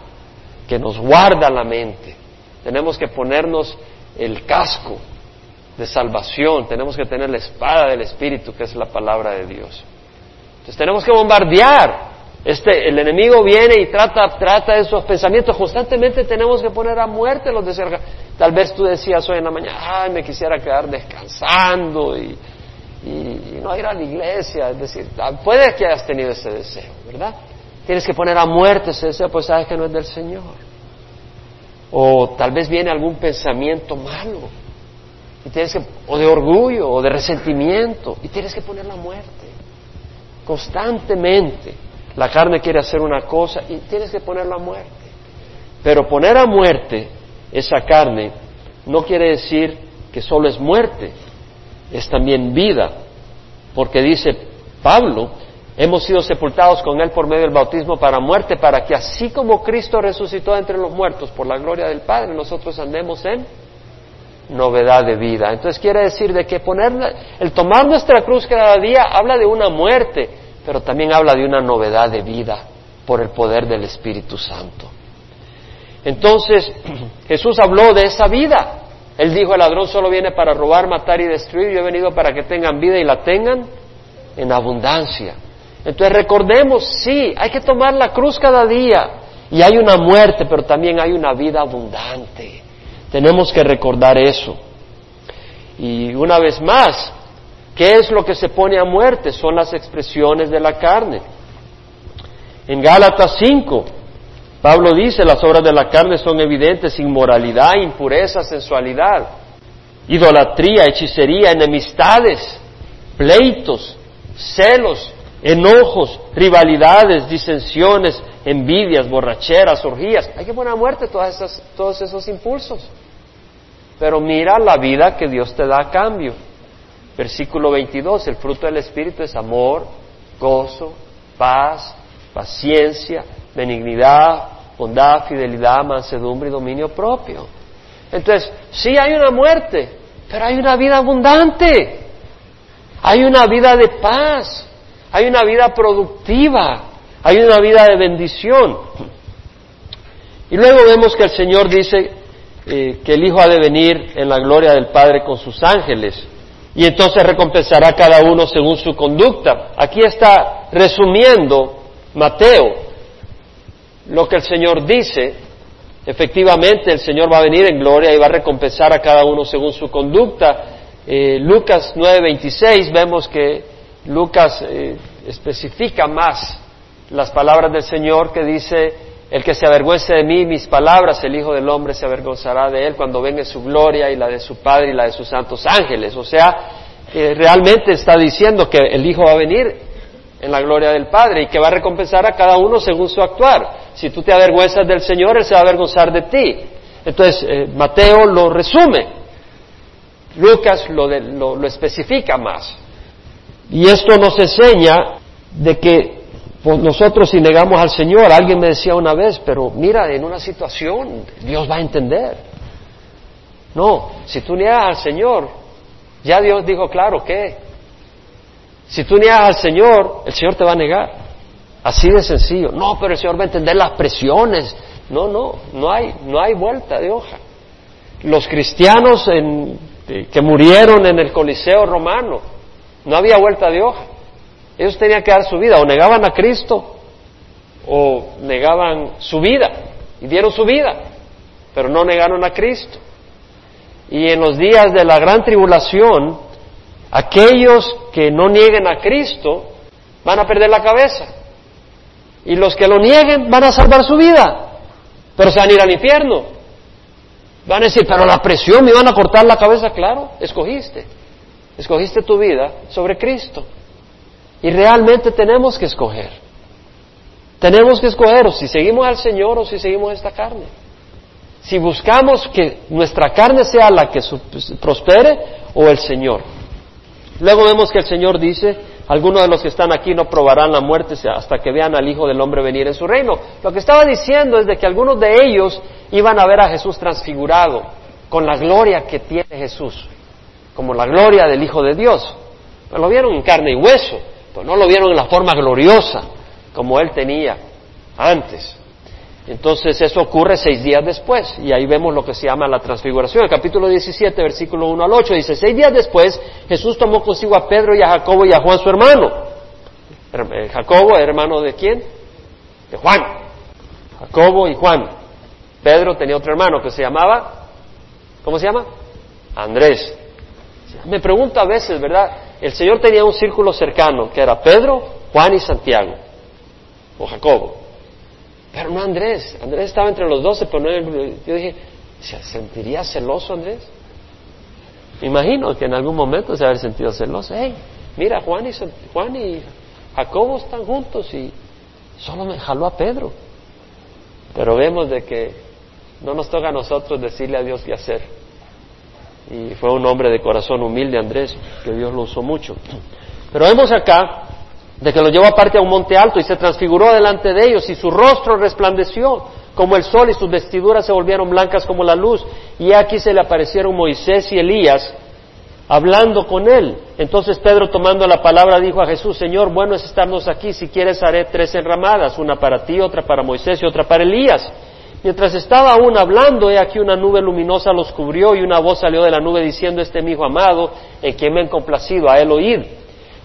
que nos guarda la mente. Tenemos que ponernos el casco de salvación, tenemos que tener la espada del Espíritu, que es la palabra de Dios. Entonces tenemos que bombardear. Este, el enemigo viene y trata, trata esos pensamientos. Constantemente tenemos que poner a muerte los deseos. Tal vez tú decías hoy en la mañana, ay, me quisiera quedar descansando y, no ir a la iglesia. Es decir, ah, puede que hayas tenido ese deseo, ¿verdad? Tienes que poner a muerte ese deseo, pues sabes que no es del Señor. O tal vez viene algún pensamiento malo y tienes que, o de orgullo, o de resentimiento, y tienes que poner la muerte. Constantemente. La carne quiere hacer una cosa y tienes que poner la muerte. Pero poner a muerte esa carne no quiere decir que solo es muerte, es también vida. Porque dice Pablo, hemos sido sepultados con Él por medio del bautismo para muerte, para que así como Cristo resucitó entre los muertos por la gloria del Padre, nosotros andemos en novedad de vida. Entonces quiere decir de que poner, el tomar nuestra cruz cada día habla de una muerte, pero también habla de una novedad de vida por el poder del Espíritu Santo. Entonces [CLEARS THROAT] Jesús habló de esa vida. Él dijo, el ladrón solo viene para robar, matar y destruir. Yo he venido para que tengan vida y la tengan en abundancia. Entonces recordemos, sí, hay que tomar la cruz cada día. Y hay una muerte, pero también hay una vida abundante. Tenemos que recordar eso. Y una vez más, ¿qué es lo que se pone a muerte? Son las expresiones de la carne. En Gálatas 5, Pablo dice, las obras de la carne son evidentes, inmoralidad, impureza, sensualidad, idolatría, hechicería, enemistades, pleitos, celos, enojos, rivalidades, disensiones, envidias, borracheras, orgías. Hay que poner a muerte todas todos esos impulsos. Pero mira la vida que Dios te da a cambio. Versículo 22, el fruto del Espíritu es amor, gozo, paz, paciencia, benignidad, bondad, fidelidad, mansedumbre y dominio propio. Entonces, sí hay una muerte, pero hay una vida abundante, hay una vida de paz, hay una vida productiva, hay una vida de bendición. Y luego vemos que el Señor dice, eh, que el Hijo ha de venir en la gloria del Padre con sus ángeles. Y entonces recompensará a cada uno según su conducta. Aquí está resumiendo Mateo lo que el Señor dice. Efectivamente, el Señor va a venir en gloria y va a recompensar a cada uno según su conducta. Eh, Lucas 9:26 vemos que Lucas eh, especifica más las palabras del Señor que dice, el que se avergüence de mí, mis palabras, el Hijo del Hombre se avergonzará de él cuando venga su gloria y la de su Padre y la de sus santos ángeles. O sea, realmente está diciendo que el Hijo va a venir en la gloria del Padre y que va a recompensar a cada uno según su actuar. Si tú te avergüenzas del Señor, Él se va a avergonzar de ti. Entonces, eh, Mateo lo resume. Lucas lo, lo especifica más. Y esto nos enseña de que pues nosotros si negamos al Señor, alguien me decía una vez, pero mira, en una situación Dios va a entender. No, si tú niegas al Señor, ya Dios dijo claro que si tú niegas al Señor, el Señor te va a negar. Así de sencillo. No, pero el Señor va a entender las presiones. No, no, no hay, no hay vuelta de hoja. Los cristianos en, que murieron en el Coliseo romano, no había vuelta de hoja. Ellos tenían que dar su vida, o negaban a Cristo, o negaban su vida, y dieron su vida, pero no negaron a Cristo. Y en los días de la gran tribulación, aquellos que no nieguen a Cristo van a perder la cabeza. Y los que lo nieguen van a salvar su vida, pero se van a ir al infierno. Van a decir, pero la presión me van a cortar la cabeza, claro, escogiste. Escogiste tu vida sobre Cristo. Y realmente tenemos que escoger. Tenemos que escoger o si seguimos al Señor o si seguimos esta carne. Si buscamos que nuestra carne sea la que prospere o el Señor. Luego vemos que el Señor dice, algunos de los que están aquí no probarán la muerte hasta que vean al Hijo del Hombre venir en su reino. Lo que estaba diciendo es de que algunos de ellos iban a ver a Jesús transfigurado con la gloria que tiene Jesús, como la gloria del Hijo de Dios. Pero lo vieron en carne y hueso. No lo vieron en la forma gloriosa como él tenía antes. Entonces eso ocurre seis días después y ahí vemos lo que se llama la transfiguración. El capítulo 17, versículo 1 al 8 dice, seis días después Jesús tomó consigo a Pedro y a Jacobo y a Juan su hermano. Eh, Jacobo, hermano de quién? De Juan. Jacobo y Juan. Pedro tenía otro hermano que se llamaba, ¿cómo se llama? Andrés. Me pregunto a veces, ¿verdad? El Señor tenía un círculo cercano que era Pedro, Juan y Santiago, o Jacobo. Pero no Andrés. Andrés estaba entre los doce, pero no, yo dije, ¿se sentiría celoso Andrés? Me imagino que en algún momento se haber sentido celoso. Hey, mira, Juan y, Juan y Jacobo están juntos y solo me jaló a Pedro. Pero vemos de que no nos toca a nosotros decirle a Dios qué hacer. Y fue un hombre de corazón humilde, Andrés, que Dios lo usó mucho. Pero vemos acá de que lo llevó aparte a un monte alto y se transfiguró delante de ellos y su rostro resplandeció como el sol y sus vestiduras se volvieron blancas como la luz y aquí se le aparecieron Moisés y Elías hablando con él. Entonces Pedro tomando la palabra dijo a Jesús, Señor, bueno es estarnos aquí, si quieres haré tres enramadas, una para ti, otra para Moisés y otra para Elías. Mientras estaba aún hablando, he aquí una nube luminosa los cubrió y una voz salió de la nube diciendo, este mi hijo amado, en quien me han complacido, a él oír.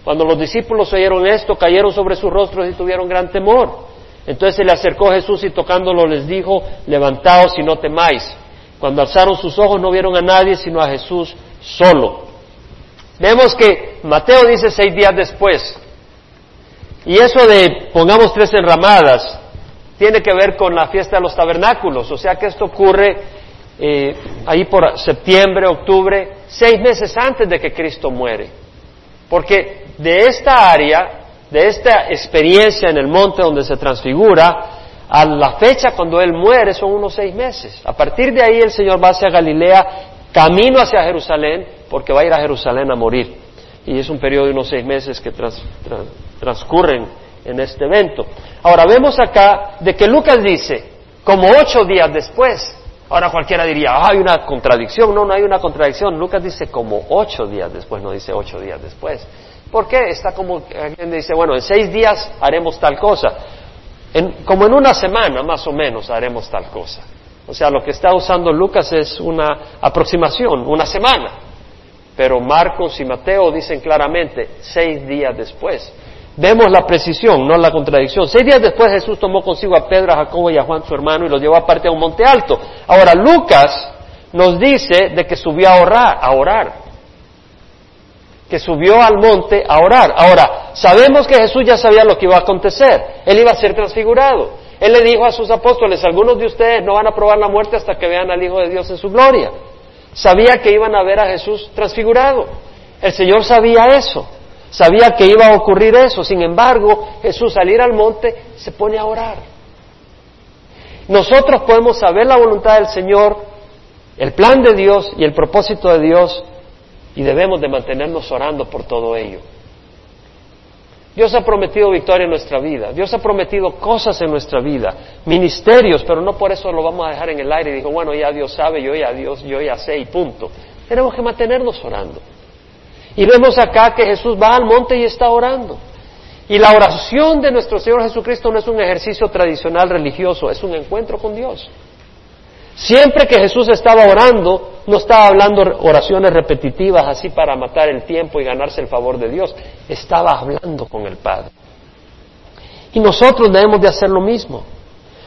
Cuando los discípulos oyeron esto, cayeron sobre sus rostros y tuvieron gran temor. Entonces se le acercó Jesús y tocándolo les dijo, levantaos y no temáis. Cuando alzaron sus ojos no vieron a nadie sino a Jesús solo. Vemos que Mateo dice seis días después. Y eso de pongamos tres enramadas tiene que ver con la fiesta de los tabernáculos. O sea que esto ocurre eh, ahí por septiembre, octubre, seis meses antes de que Cristo muere. Porque de esta área, de esta experiencia en el monte donde se transfigura, a la fecha cuando Él muere son unos seis meses. A partir de ahí el Señor va hacia Galilea, camino hacia Jerusalén, porque va a ir a Jerusalén a morir. Y es un periodo de unos seis meses que transcurren en este evento. Ahora vemos acá de que Lucas dice, como ocho días después, ahora cualquiera diría, ah, hay una contradicción, no, no hay una contradicción, Lucas dice como ocho días después, no dice ocho días después. ¿Por qué? Está como, alguien dice, bueno, en seis días haremos tal cosa. como en una semana más o menos haremos tal cosa. O sea, lo que está usando Lucas es una aproximación, una semana. Pero Marcos y Mateo dicen claramente seis días después. Vemos la precisión, no la contradicción. Seis días después Jesús tomó consigo a Pedro, a Jacobo y a Juan su hermano y los llevó aparte a un monte alto. Ahora Lucas nos dice de que subió a orar, a orar que subió al monte a orar. Ahora, sabemos que Jesús ya sabía lo que iba a acontecer. Él iba a ser transfigurado. Él le dijo a sus apóstoles, algunos de ustedes no van a probar la muerte hasta que vean al Hijo de Dios en su gloria. Sabía que iban a ver a Jesús transfigurado. El Señor sabía eso. Sabía que iba a ocurrir eso. Sin embargo, Jesús al ir al monte se pone a orar. Nosotros podemos saber la voluntad del Señor, el plan de Dios y el propósito de Dios y debemos de mantenernos orando por todo ello. Dios ha prometido victoria en nuestra vida, Dios ha prometido cosas en nuestra vida, ministerios, pero no por eso lo vamos a dejar en el aire y digo, bueno, ya Dios sabe, yo ya Dios, yo ya sé y punto. Tenemos que mantenernos orando. Y vemos acá que Jesús va al monte y está orando. Y la oración de nuestro Señor Jesucristo no es un ejercicio tradicional religioso, es un encuentro con Dios. Siempre que Jesús estaba orando, no estaba hablando oraciones repetitivas así para matar el tiempo y ganarse el favor de Dios, estaba hablando con el Padre. Y nosotros debemos de hacer lo mismo.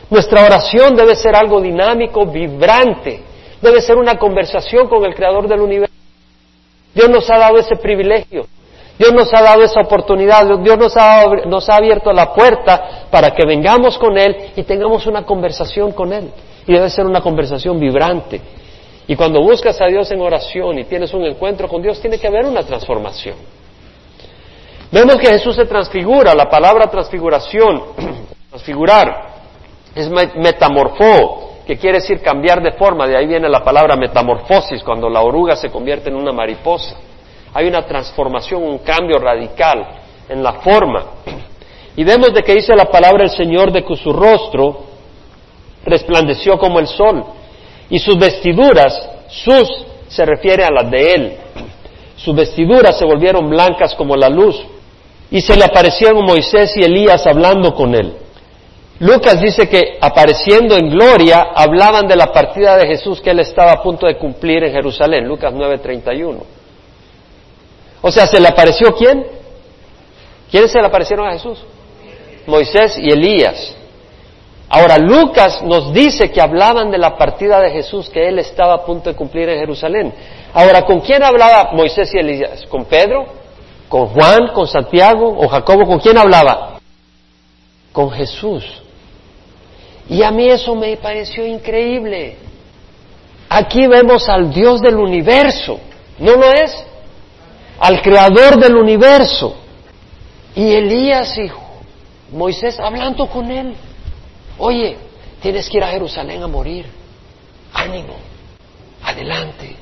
Nuestra oración debe ser algo dinámico, vibrante, debe ser una conversación con el Creador del universo. Dios nos ha dado ese privilegio, Dios nos ha dado esa oportunidad, Dios nos ha, abierto la puerta para que vengamos con Él y tengamos una conversación con Él. Y debe ser una conversación vibrante. Y cuando buscas a Dios en oración y tienes un encuentro con Dios, tiene que haber una transformación. Vemos que Jesús se transfigura, la palabra transfiguración, [CLEARS THROAT] transfigurar, es metamorfó, que quiere decir cambiar de forma, de ahí viene la palabra metamorfosis, cuando la oruga se convierte en una mariposa. Hay una transformación, un cambio radical en la forma. Y vemos de que dice la palabra del Señor de que su rostro resplandeció como el sol, y sus vestiduras, sus se refiere a las de él, sus vestiduras se volvieron blancas como la luz, y se le aparecieron Moisés y Elías hablando con él. Lucas dice que apareciendo en gloria hablaban de la partida de Jesús que él estaba a punto de cumplir en Jerusalén, Lucas 9:31. O sea, ¿se le apareció quién? ¿Quiénes se le aparecieron a Jesús? Moisés y Elías. Ahora, Lucas nos dice que hablaban de la partida de Jesús que él estaba a punto de cumplir en Jerusalén. Ahora, ¿con quién hablaba Moisés y Elías? ¿Con Pedro? ¿Con Juan? ¿Con Santiago? ¿O Jacobo? ¿Con quién hablaba? Con Jesús. Y a mí eso me pareció increíble. Aquí vemos al Dios del universo, ¿no lo es? Al creador del universo. Y Elías y Moisés hablando con él. Oye, tienes que ir a Jerusalén a morir. Ánimo, adelante.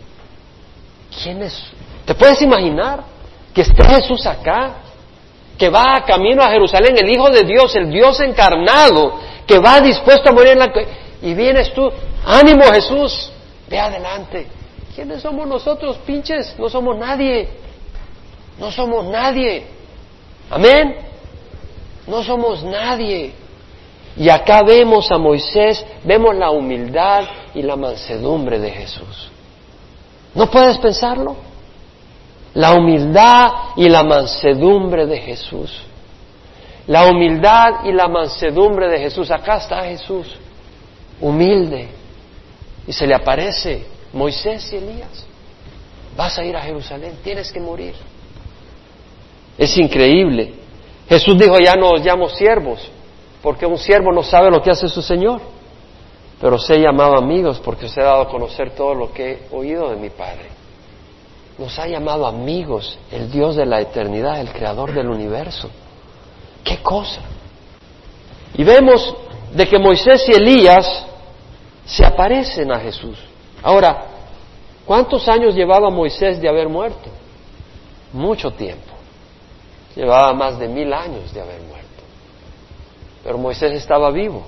¿Quién es? ¿Te puedes imaginar que esté Jesús acá? Que va camino a Jerusalén, el Hijo de Dios, el Dios encarnado, que va dispuesto a morir en la... Y vienes tú, ánimo Jesús, ve adelante. ¿Quiénes somos nosotros, pinches? No somos nadie. No somos nadie. Amén. No somos nadie. Y acá vemos a Moisés, vemos la humildad y la mansedumbre de Jesús. ¿No puedes pensarlo? La humildad y la mansedumbre de Jesús. La humildad y la mansedumbre de Jesús. Acá está Jesús, humilde. Y se le aparece Moisés y Elías. Vas a ir a Jerusalén, tienes que morir. Es increíble. Jesús dijo, ya no os llamo siervos, porque un siervo no sabe lo que hace su Señor. Pero os he llamado amigos porque os he dado a conocer todo lo que he oído de mi Padre. Nos ha llamado amigos el Dios de la eternidad, el Creador del universo. ¿Qué cosa? Y vemos de que Moisés y Elías se aparecen a Jesús. Ahora, ¿cuántos años llevaba Moisés de haber muerto? Mucho tiempo. Llevaba más de mil años de haber muerto. Pero Moisés estaba vivo.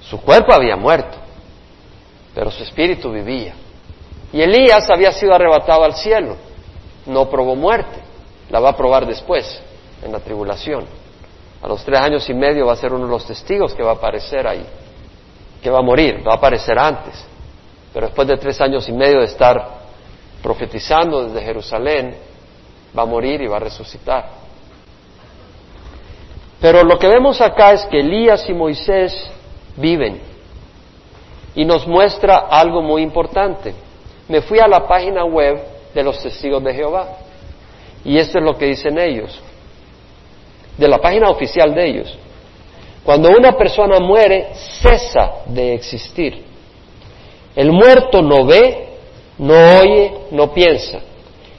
Su cuerpo había muerto, pero su espíritu vivía. Y Elías había sido arrebatado al cielo. No probó muerte, la va a probar después, en la tribulación. A los tres años y medio va a ser uno de los testigos que va a aparecer ahí, que va a morir, va a aparecer antes. Pero después de tres años y medio de estar profetizando desde Jerusalén, va a morir y va a resucitar. Pero lo que vemos acá es que Elías y Moisés viven y nos muestra algo muy importante. Me fui a la página web de los testigos de Jehová y esto es lo que dicen ellos, de la página oficial de ellos. Cuando una persona muere, cesa de existir. El muerto no ve, no oye, no piensa.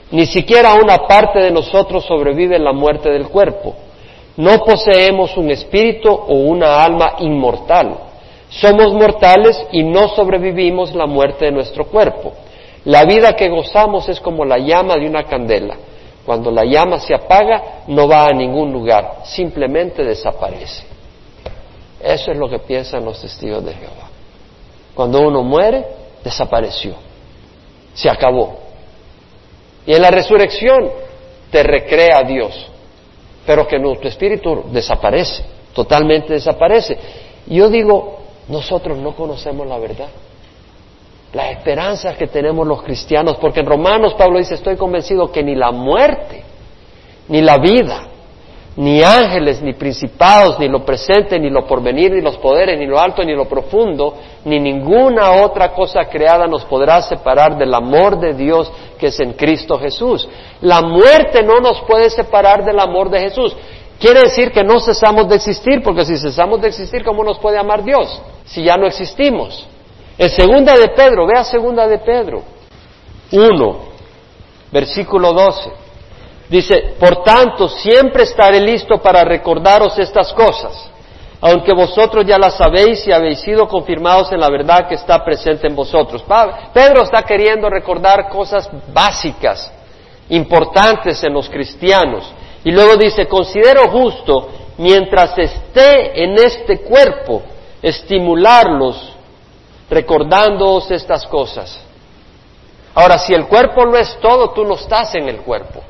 Ni siquiera una parte de nosotros sobrevive en la muerte del cuerpo. No poseemos un espíritu o una alma inmortal. Somos mortales y no sobrevivimos la muerte de nuestro cuerpo. La vida que gozamos es como la llama de una candela. Cuando la llama se apaga, no va a ningún lugar, simplemente desaparece. Eso es lo que piensan los testigos de Jehová. Cuando uno muere, desapareció. Se acabó. Y en la resurrección te recrea Dios pero que nuestro espíritu desaparece, totalmente desaparece. Y yo digo, nosotros no conocemos la verdad. La esperanza que tenemos los cristianos, porque en Romanos Pablo dice, estoy convencido que ni la muerte, ni la vida, ni ángeles, ni principados, ni lo presente, ni lo porvenir, ni los poderes, ni lo alto, ni lo profundo, ni ninguna otra cosa creada nos podrá separar del amor de Dios que es en Cristo Jesús. La muerte no nos puede separar del amor de Jesús. Quiere decir que no cesamos de existir, porque si cesamos de existir, ¿cómo nos puede amar Dios? Si ya no existimos. En segunda de Pedro, vea segunda de Pedro, 1, versículo 12. Dice, por tanto, siempre estaré listo para recordaros estas cosas, aunque vosotros ya las sabéis y habéis sido confirmados en la verdad que está presente en vosotros. Pedro está queriendo recordar cosas básicas, importantes en los cristianos. Y luego dice, considero justo, mientras esté en este cuerpo, estimularlos recordándoos estas cosas. Ahora, si el cuerpo lo es todo, tú no estás en el cuerpo.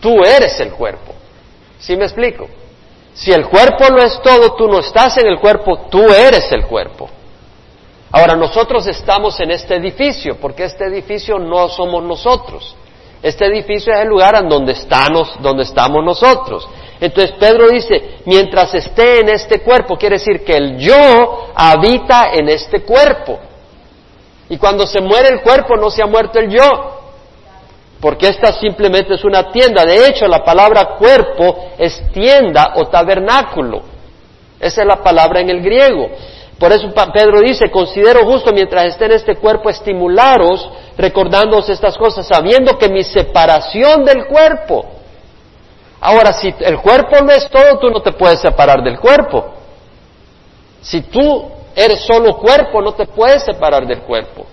Tú eres el cuerpo. ¿Sí me explico? Si el cuerpo no es todo, tú no estás en el cuerpo, tú eres el cuerpo. Ahora, nosotros estamos en este edificio, porque este edificio no somos nosotros. Este edificio es el lugar en donde, estamos, donde estamos nosotros. Entonces Pedro dice, mientras esté en este cuerpo, quiere decir que el yo habita en este cuerpo. Y cuando se muere el cuerpo no se ha muerto el yo, porque esta simplemente es una tienda. De hecho, la palabra cuerpo es tienda o tabernáculo. Esa es la palabra en el griego. Por eso Pedro dice, considero justo mientras esté en este cuerpo estimularos, recordándoos estas cosas, sabiendo que mi separación del cuerpo. Ahora, si el cuerpo no es todo, tú no te puedes separar del cuerpo. Si tú eres solo cuerpo, no te puedes separar del cuerpo.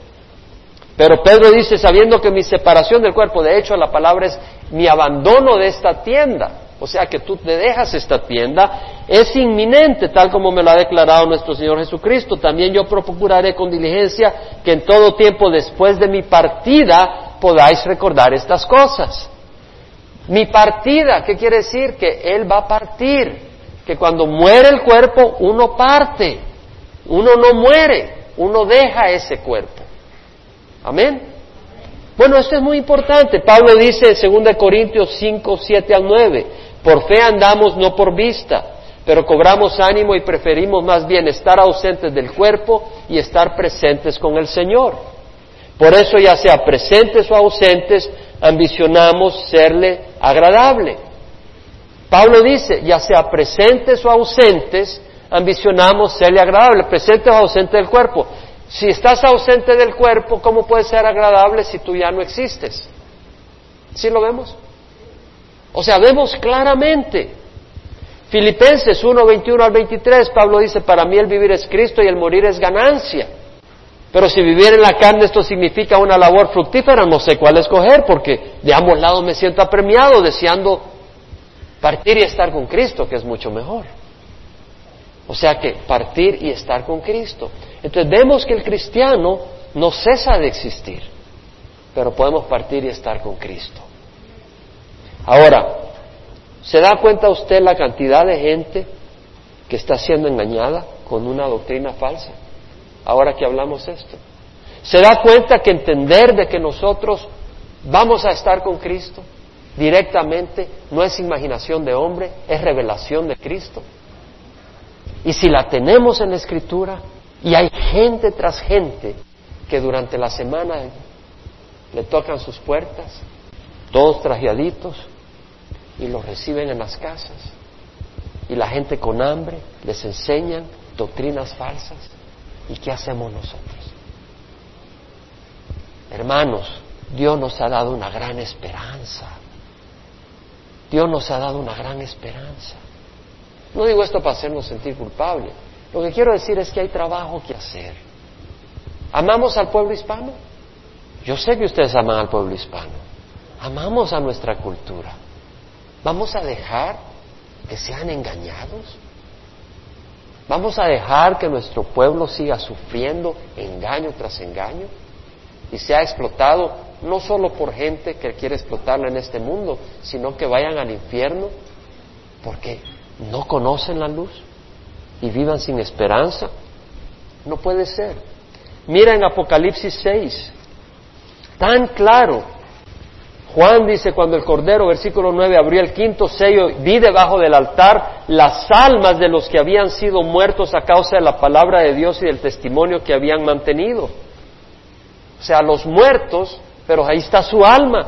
Pero Pedro dice, sabiendo que mi separación del cuerpo, de hecho la palabra es mi abandono de esta tienda, o sea que tú te dejas esta tienda, es inminente, tal como me lo ha declarado nuestro Señor Jesucristo. También yo procuraré con diligencia que en todo tiempo después de mi partida podáis recordar estas cosas. Mi partida, ¿qué quiere decir? Que Él va a partir, que cuando muere el cuerpo uno parte, uno no muere, uno deja ese cuerpo. Amén. Bueno, esto es muy importante. Pablo dice en 2 Corintios 5, 7 al 9, por fe andamos no por vista, pero cobramos ánimo y preferimos más bien estar ausentes del cuerpo y estar presentes con el Señor. Por eso ya sea presentes o ausentes, ambicionamos serle agradable. Pablo dice, ya sea presentes o ausentes, ambicionamos serle agradable, presentes o ausentes del cuerpo. Si estás ausente del cuerpo, ¿cómo puede ser agradable si tú ya no existes? ¿Sí lo vemos? O sea, vemos claramente. Filipenses 1, 21 al 23, Pablo dice, para mí el vivir es Cristo y el morir es ganancia. Pero si vivir en la carne esto significa una labor fructífera, no sé cuál escoger, porque de ambos lados me siento apremiado, deseando partir y estar con Cristo, que es mucho mejor. O sea que partir y estar con Cristo. Entonces vemos que el cristiano no cesa de existir, pero podemos partir y estar con Cristo. Ahora, ¿se da cuenta usted la cantidad de gente que está siendo engañada con una doctrina falsa? Ahora que hablamos esto. ¿Se da cuenta que entender de que nosotros vamos a estar con Cristo directamente no es imaginación de hombre, es revelación de Cristo? Y si la tenemos en la escritura, y hay gente tras gente que durante la semana le tocan sus puertas, todos trajeaditos, y los reciben en las casas. Y la gente con hambre les enseñan doctrinas falsas. ¿Y qué hacemos nosotros? Hermanos, Dios nos ha dado una gran esperanza. Dios nos ha dado una gran esperanza. No digo esto para hacernos sentir culpables. Lo que quiero decir es que hay trabajo que hacer. ¿Amamos al pueblo hispano? Yo sé que ustedes aman al pueblo hispano. Amamos a nuestra cultura. ¿Vamos a dejar que sean engañados? ¿Vamos a dejar que nuestro pueblo siga sufriendo engaño tras engaño? Y sea explotado no solo por gente que quiere explotarlo en este mundo, sino que vayan al infierno porque no conocen la luz y vivan sin esperanza. No puede ser. Mira en Apocalipsis 6, tan claro. Juan dice, cuando el Cordero, versículo 9, abrió el quinto sello, vi debajo del altar las almas de los que habían sido muertos a causa de la palabra de Dios y del testimonio que habían mantenido. O sea, los muertos, pero ahí está su alma.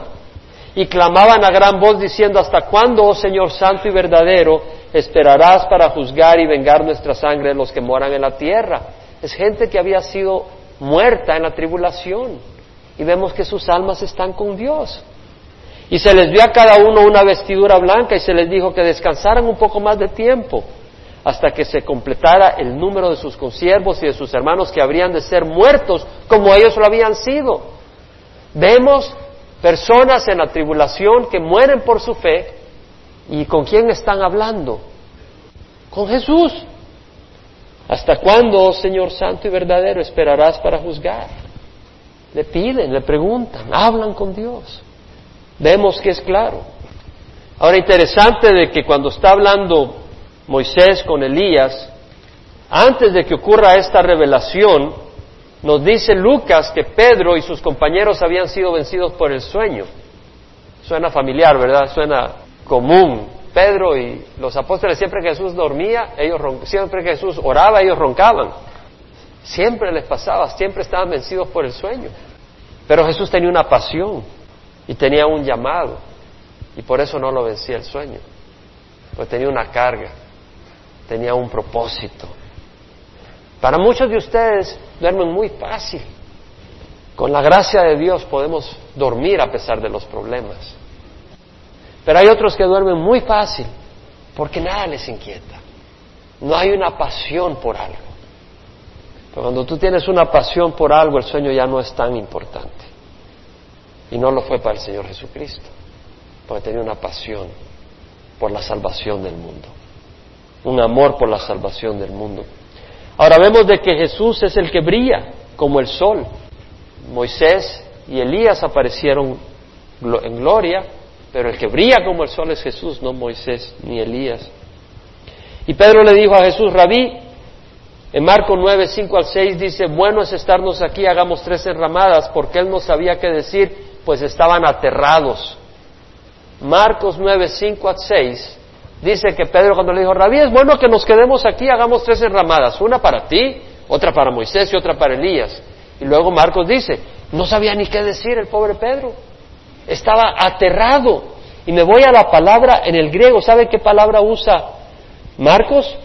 Y clamaban a gran voz diciendo, ¿hasta cuándo, oh Señor Santo y verdadero, esperarás para juzgar y vengar nuestra sangre de los que moran en la tierra. Es gente que había sido muerta en la tribulación y vemos que sus almas están con Dios. Y se les dio a cada uno una vestidura blanca y se les dijo que descansaran un poco más de tiempo hasta que se completara el número de sus consiervos y de sus hermanos que habrían de ser muertos como ellos lo habían sido. Vemos personas en la tribulación que mueren por su fe ¿Y con quién están hablando? Con Jesús. ¿Hasta cuándo, oh Señor Santo y verdadero, esperarás para juzgar? Le piden, le preguntan, hablan con Dios. Vemos que es claro. Ahora, interesante de que cuando está hablando Moisés con Elías, antes de que ocurra esta revelación, nos dice Lucas que Pedro y sus compañeros habían sido vencidos por el sueño. Suena familiar, ¿verdad? Suena común. Pedro y los apóstoles, siempre Jesús dormía, ellos siempre que Jesús oraba, ellos roncaban. Siempre les pasaba, siempre estaban vencidos por el sueño. Pero Jesús tenía una pasión y tenía un llamado y por eso no lo vencía el sueño, pues tenía una carga, tenía un propósito. Para muchos de ustedes duermen muy fácil. Con la gracia de Dios podemos dormir a pesar de los problemas. Pero hay otros que duermen muy fácil porque nada les inquieta. No hay una pasión por algo. Pero cuando tú tienes una pasión por algo, el sueño ya no es tan importante. Y no lo fue para el Señor Jesucristo, porque tenía una pasión por la salvación del mundo, un amor por la salvación del mundo. Ahora vemos de que Jesús es el que brilla como el sol. Moisés y Elías aparecieron en gloria, pero el que brilla como el sol es Jesús, no Moisés ni Elías. Y Pedro le dijo a Jesús, Rabí, en Marcos 9, 5 al 6 dice, bueno es estarnos aquí, hagamos tres enramadas, porque él no sabía qué decir, pues estaban aterrados. Marcos 9, 5 al 6 dice que Pedro cuando le dijo, Rabí, es bueno que nos quedemos aquí, hagamos tres enramadas, una para ti, otra para Moisés y otra para Elías. Y luego Marcos dice, no sabía ni qué decir el pobre Pedro, estaba aterrado. Y me voy a la palabra en el griego, ¿sabe qué palabra usa Marcos?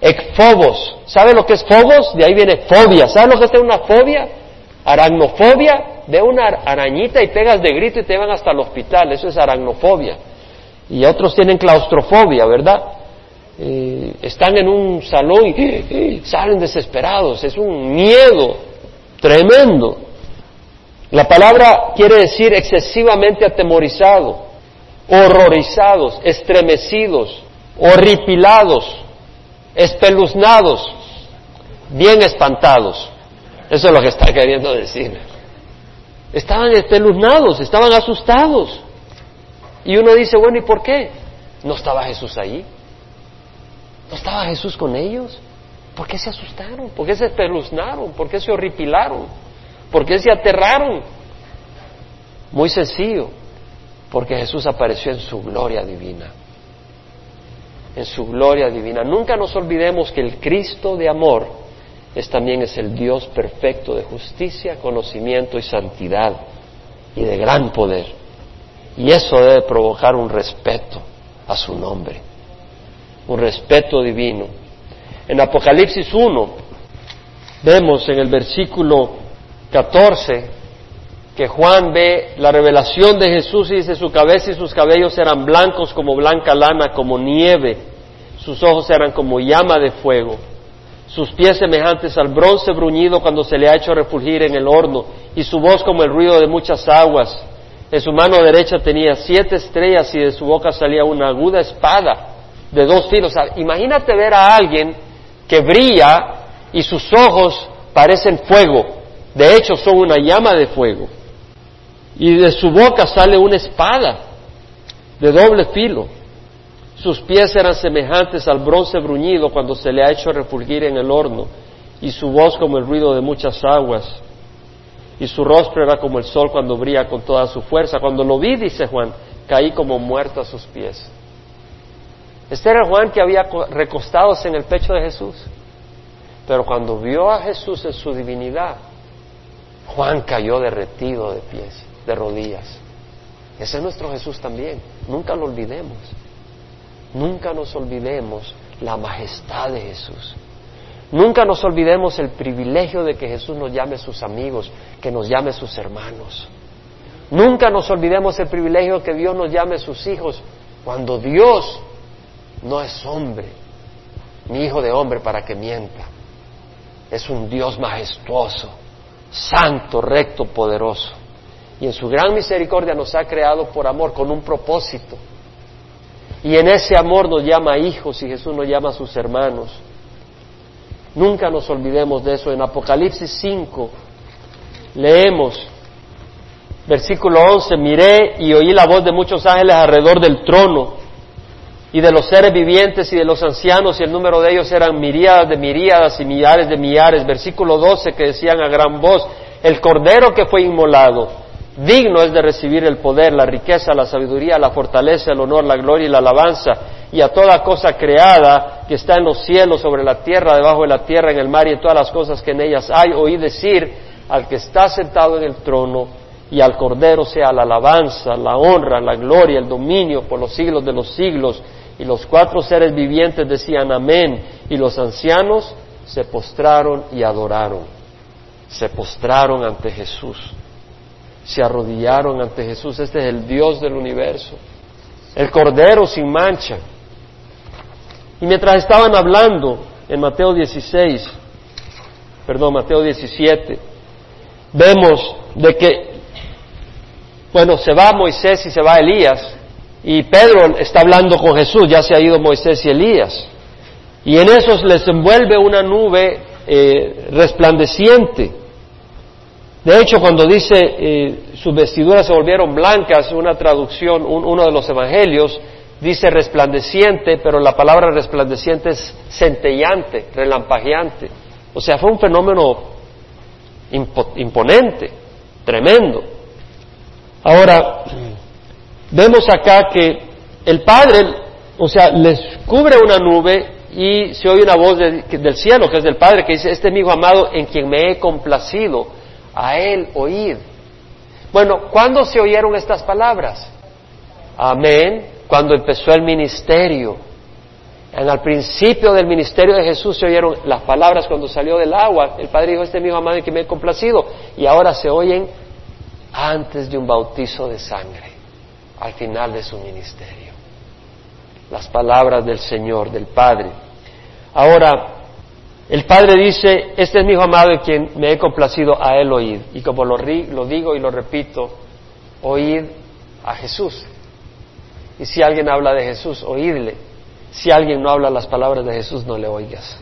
Ekfobos. ¿Sabe lo que es fobos? De ahí viene fobia. ¿Sabe lo que es una fobia? Aracnofobia. Ve una arañita y pegas de grito y te van hasta el hospital. Eso es aracnofobia y otros tienen claustrofobia, ¿verdad? Eh, están en un salón y salen desesperados, es un miedo tremendo. La palabra quiere decir excesivamente atemorizado, horrorizados, estremecidos, horripilados, espeluznados, bien espantados. Eso es lo que está queriendo decir. Estaban espeluznados, estaban asustados. Y uno dice, bueno, ¿y por qué? ¿No estaba Jesús ahí? ¿No estaba Jesús con ellos? ¿Por qué se asustaron? ¿Por qué se espeluznaron? ¿Por qué se horripilaron? ¿Por qué se aterraron? Muy sencillo, porque Jesús apareció en su gloria divina. En su gloria divina. Nunca nos olvidemos que el Cristo de amor es también es el Dios perfecto de justicia, conocimiento y santidad y de gran poder. Y eso debe provocar un respeto a su nombre, un respeto divino. En Apocalipsis 1 vemos en el versículo 14 que Juan ve la revelación de Jesús y dice su cabeza y sus cabellos eran blancos como blanca lana, como nieve, sus ojos eran como llama de fuego, sus pies semejantes al bronce bruñido cuando se le ha hecho refulgir en el horno, y su voz como el ruido de muchas aguas. En su mano derecha tenía siete estrellas y de su boca salía una aguda espada de dos filos. imagínate ver a alguien que brilla y sus ojos parecen fuego. De hecho, son una llama de fuego. Y de su boca sale una espada de doble filo. Sus pies eran semejantes al bronce bruñido cuando se le ha hecho refulgir en el horno, y su voz como el ruido de muchas aguas y su rostro era como el sol cuando brilla con toda su fuerza. Cuando lo vi, dice Juan, caí como muerto a sus pies. Este era Juan que había recostados en el pecho de Jesús. Pero cuando vio a Jesús en su divinidad, Juan cayó derretido de pies, de rodillas. Ese es nuestro Jesús también. Nunca lo olvidemos. Nunca nos olvidemos la majestad de Jesús. Nunca nos olvidemos el privilegio de que Jesús nos llame sus amigos, que nos llame sus hermanos. Nunca nos olvidemos el privilegio que Dios nos llame sus hijos, cuando Dios no es hombre, ni hijo de hombre para que mienta. Es un Dios majestuoso, santo, recto, poderoso. Y en su gran misericordia nos ha creado por amor, con un propósito. Y en ese amor nos llama hijos y Jesús nos llama a sus hermanos. Nunca nos olvidemos de eso. En Apocalipsis 5 leemos, versículo 11, miré y oí la voz de muchos ángeles alrededor del trono y de los seres vivientes y de los ancianos, y el número de ellos eran miríadas de miríadas y millares de millares. Versículo 12 que decían a gran voz, el cordero que fue inmolado, digno es de recibir el poder, la riqueza, la sabiduría, la fortaleza, el honor, la gloria y la alabanza, y a toda cosa creada que está en los cielos, sobre la tierra, debajo de la tierra, en el mar y en todas las cosas que en ellas hay, oí decir al que está sentado en el trono y al cordero sea la alabanza, la honra, la gloria, el dominio por los siglos de los siglos. Y los cuatro seres vivientes decían amén, y los ancianos se postraron y adoraron. Se postraron ante Jesús, se arrodillaron ante Jesús. Este es el Dios del universo, el Cordero sin mancha. Y mientras estaban hablando en Mateo 16, perdón, Mateo 17, vemos de que, bueno, se va Moisés y se va Elías, y Pedro está hablando con Jesús, ya se ha ido Moisés y Elías. Y en esos les envuelve una nube eh, resplandeciente. De hecho, cuando dice eh, sus vestiduras se volvieron blancas, una traducción, uno de los evangelios, dice resplandeciente, pero la palabra resplandeciente es centellante, relampagueante. O sea, fue un fenómeno imponente, tremendo. Ahora, vemos acá que el Padre, o sea, les cubre una nube y se oye una voz del cielo, que es del Padre, que dice, este es mi hijo amado en quien me he complacido, a él oíd. Bueno, ¿cuándo se oyeron estas palabras? Amén, cuando empezó el ministerio. En el principio del ministerio de Jesús se oyeron las palabras cuando salió del agua. El Padre dijo, este es mi amado quien me he complacido. Y ahora se oyen antes de un bautizo de sangre al final de su ministerio. Las palabras del Señor, del Padre. Ahora, el Padre dice, este es mi hijo amado en quien me he complacido a él oír. Y como lo, lo digo y lo repito, oíd a Jesús. Y si alguien habla de Jesús, oídle. Si alguien no habla las palabras de Jesús, no le oigas.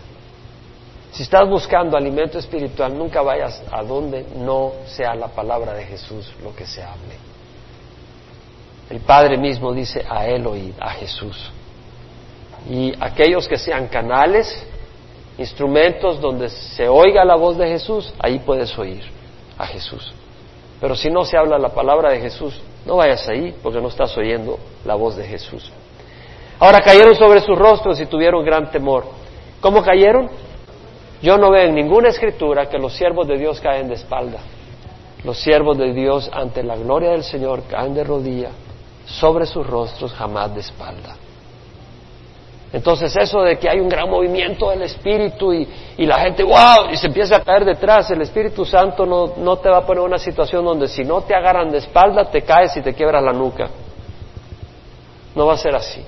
Si estás buscando alimento espiritual, nunca vayas a donde no sea la palabra de Jesús lo que se hable. El Padre mismo dice a Él oír, a Jesús. Y aquellos que sean canales, instrumentos donde se oiga la voz de Jesús, ahí puedes oír a Jesús. Pero si no se habla la palabra de Jesús, no vayas ahí porque no estás oyendo la voz de Jesús. Ahora cayeron sobre sus rostros y tuvieron gran temor. ¿Cómo cayeron? Yo no veo en ninguna escritura que los siervos de Dios caen de espalda. Los siervos de Dios ante la gloria del Señor caen de rodilla sobre sus rostros, jamás de espalda. Entonces eso de que hay un gran movimiento del Espíritu y, la gente, wow, y se empieza a caer detrás, el Espíritu Santo no, te va a poner en una situación donde si no te agarran de espalda, te caes y te quiebras la nuca. No va a ser así.